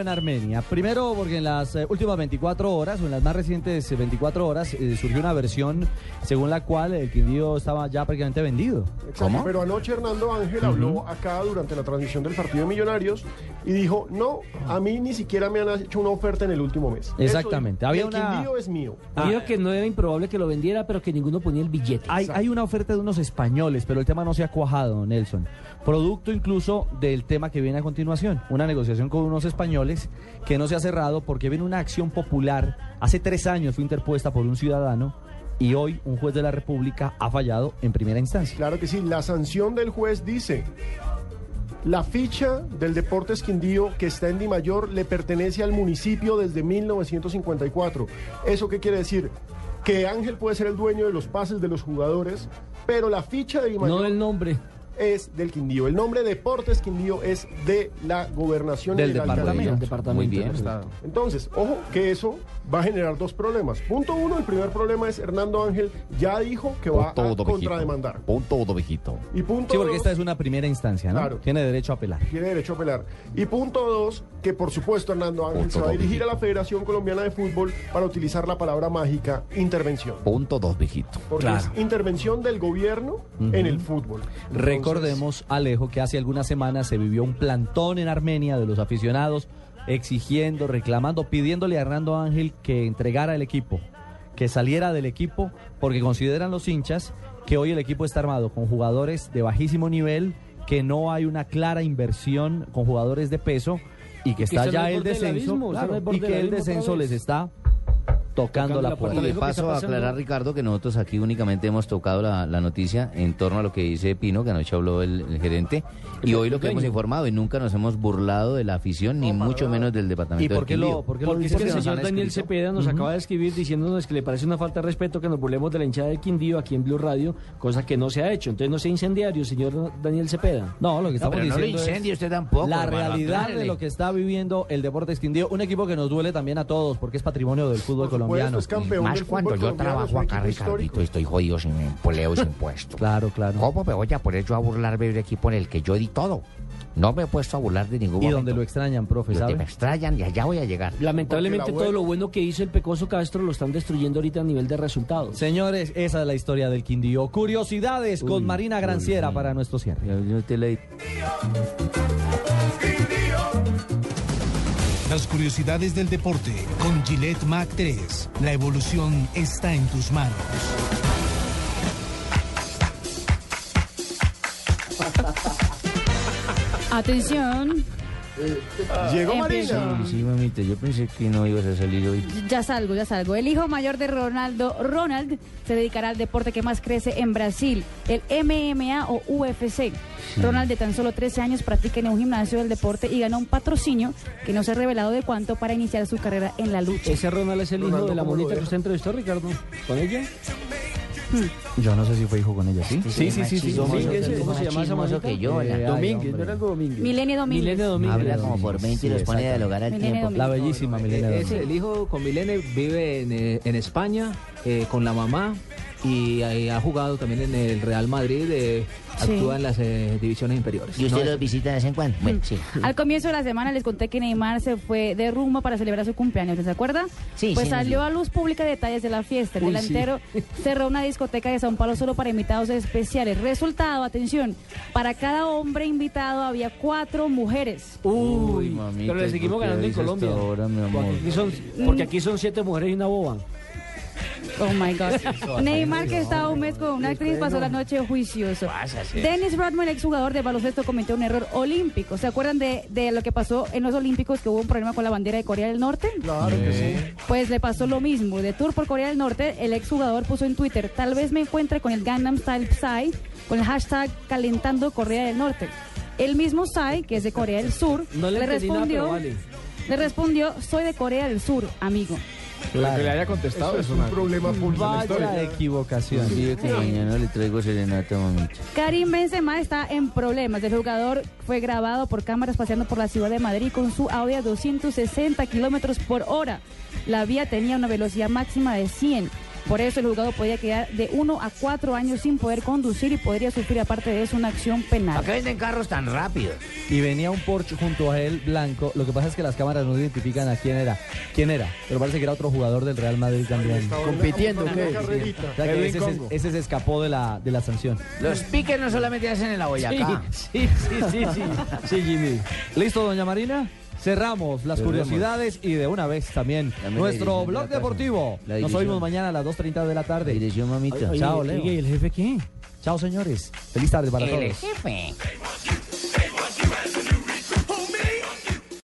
En Armenia. Primero porque en las eh, últimas 24 horas, o en las más recientes eh, 24 horas, eh, surgió una versión según la cual el Quindío estaba ya prácticamente vendido. Exacto, Pero anoche Hernando Ángel habló acá durante la transmisión del partido de Millonarios y dijo, no, a mí ni siquiera me han hecho una oferta en el último mes. Exactamente, Eso, había el una- Quindío es mío. Dijo que no era improbable que lo vendiera, pero que ninguno ponía el billete. Hay, hay una oferta de unos españoles, pero el tema no se ha cuajado, Nelson. Producto incluso del tema que viene a continuación. Una negociación con unos españoles que no se ha cerrado porque viene una acción popular. Hace tres años fue interpuesta por un ciudadano y hoy un juez de la República ha fallado en primera instancia. Claro que sí, la sanción del juez dice, la ficha del Deportes Quindío que está en Di Mayor le pertenece al municipio desde 1954. ¿Eso qué quiere decir? Que Ángel puede ser el dueño de los pases de los jugadores, pero la ficha de Di Mayor No el nombre. Es del Quindío. El nombre Deportes Quindío es de la gobernación y Del del departamento. Muy bien. Entonces, ojo que eso va a generar dos problemas. Punto uno, el primer problema es Hernando Ángel ya dijo que va a contrademandar. Punto todo, viejito. Y punto Sí, porque dos, esta es una primera instancia, ¿no? Claro. Tiene derecho a apelar. tiene derecho a apelar. Y punto dos, que por supuesto Hernando Ángel Punto se va a dos, dirigir a la Federación Colombiana de Fútbol para utilizar la palabra mágica intervención. Punto dos, viejito. Porque Claro. es intervención del gobierno en el fútbol. Entonces, Recordemos, Alejo, que hace algunas semanas se vivió un plantón en Armenia de los aficionados exigiendo, reclamando, pidiéndole a Hernando Ángel que entregara el equipo, que saliera del equipo, porque consideran los hinchas que hoy el equipo está armado con jugadores de bajísimo nivel, que no hay una clara inversión con jugadores de peso y que está ya el descenso y que el descenso les está tocando, la puerta. Y de Lo paso a aclarar, Ricardo, que nosotros aquí únicamente hemos tocado la, la noticia en torno a lo que dice Pino, que anoche habló el, el gerente, y El hoy lo que hemos informado, y nunca nos hemos burlado de la afición, ni mucho menos del departamento ¿Y por qué lo, por qué lo Porque es dice? que el señor Daniel escrito. Cepeda nos acaba de escribir diciéndonos que le parece una falta de respeto que nos burlemos de la hinchada del Quindío aquí en Blue Radio, cosa que no se ha hecho. Entonces no sea incendiario, señor Daniel Cepeda. No, lo que estamos pero no lo diciendo es incendie usted tampoco, la hermano, realidad de lo que está viviendo el Deportes Quindío, un equipo que nos duele también a todos porque es patrimonio del fútbol supuesto, colombiano. es campeón Más cuando yo trabajo acá, Ricardito, estoy jodido sin empleo y sin puesto. Claro, claro. ¿Cómo me voy a poner yo a burlarme de un equipo en el que yo di todo? No me he puesto a burlar de ningún Y momento. donde lo extrañan, profe, Donde ¿sabe? me extrañan y allá voy a llegar. Lamentablemente todo lo bueno que hizo el Pecoso Castro lo están destruyendo ahorita a nivel de resultados. Señores, esa es la historia del Quindío. Curiosidades con Marina Granciera para nuestro cierre. Ya, yo te leí. Las curiosidades del deporte con Gillette Mac 3. La evolución está en tus manos. Atención, Llegó Empiezo. Marina. Sí, sí, mamita, yo pensé que no ibas a salir hoy. Ya salgo, ya salgo. El hijo mayor de Ronaldo, Ronald, se dedicará al deporte que más crece en Brasil, el MMA o UFC. Ronald, de tan solo 13 años, practica en un gimnasio del deporte y ganó un patrocinio que no se ha revelado de cuánto para iniciar su carrera en la lucha. Ese Ronald es el hijo de la ¿cómo lo monita que usted entrevistó, Ricardo. ¿Con ella? Yo no sé si fue hijo con ella, ¿sí? Sí, sí, sí, sí. Domínguez, ¿cómo se llama esa que yo, la- Eh, Domínguez, no era algo Domínguez. Milenio Domínguez. Milenio Domínguez. Habla como por 20 y Sí, los pone a dialogar al Milenio tiempo. La bellísima Milena Es Domínguez. el hijo con Milene, vive en, eh, en España eh, con la mamá y ahí ha jugado también en el Real Madrid, eh, Sí. actúa en las eh, divisiones inferiores. ¿Y usted No, los visita de vez en cuando? Bueno, sí. Al comienzo de la semana les conté que Neymar se fue de rumbo para celebrar su cumpleaños, ¿se acuerda? Sí, Pues sí, salió sí. a luz pública detalles de la fiesta. El Uy, delantero cerró una discoteca de Sao Paulo solo para invitados especiales. Resultado, atención, para cada hombre invitado había cuatro mujeres. Uy, mamita, pero le seguimos ¿por qué ganando en Colombia. hasta ahora, mi amor? Porque aquí son, porque aquí son siete mujeres y una boba. Oh my God. Neymar, que estaba un mes con una actriz, pasó la noche juicioso. Dennis Rodman, exjugador de baloncesto, cometió un error olímpico. ¿Se acuerdan de, de lo que pasó en los Olímpicos, que hubo un problema con la bandera de Corea del Norte? Claro que sí. Pues le pasó lo mismo. De tour por Corea del Norte, el exjugador puso en Twitter, tal vez me encuentre con el Gangnam Style Psy, con el hashtag calentando Corea del Norte. El mismo Psy, que es de Corea del Sur, No le le entendí nada, respondió, vale. le respondió, soy de Corea del Sur, amigo. Pero que le haya contestado Eso es un problema público en la Vaya equivocación. Sí, que mañana le traigo serenata, mamita. Karim Benzema está en problemas. El jugador fue grabado por cámaras paseando por la ciudad de Madrid con su Audi a 260 kilómetros por hora. La vía tenía una velocidad máxima de 100. Por eso el jugador podía quedar de 1 a 4 años sin poder conducir y podría sufrir aparte de eso una acción penal. ¿Para qué venden carros tan rápido? Y venía un Porsche junto a él blanco. Lo que pasa es que las cámaras no identifican a quién era. ¿Quién era? Pero parece que era otro jugador del Real Madrid también. Compitiendo, ¿qué? carrerita. O sea que ese, se- Congo. ese se escapó de la, de la sanción. Los piques no solamente hacen en la Boyacá. Sí, sí, sí, sí. Sí, Jimmy. ¿Listo, doña Marina? Cerramos las Cerremos. curiosidades y de una vez también Dame nuestro de blog deportivo. Nos oímos mañana a las 2.30 de la tarde. Dirección, mamita. Oye, Chao, Leo. ¿y el jefe qué? Chao, señores. Feliz tarde para El todos. jefe.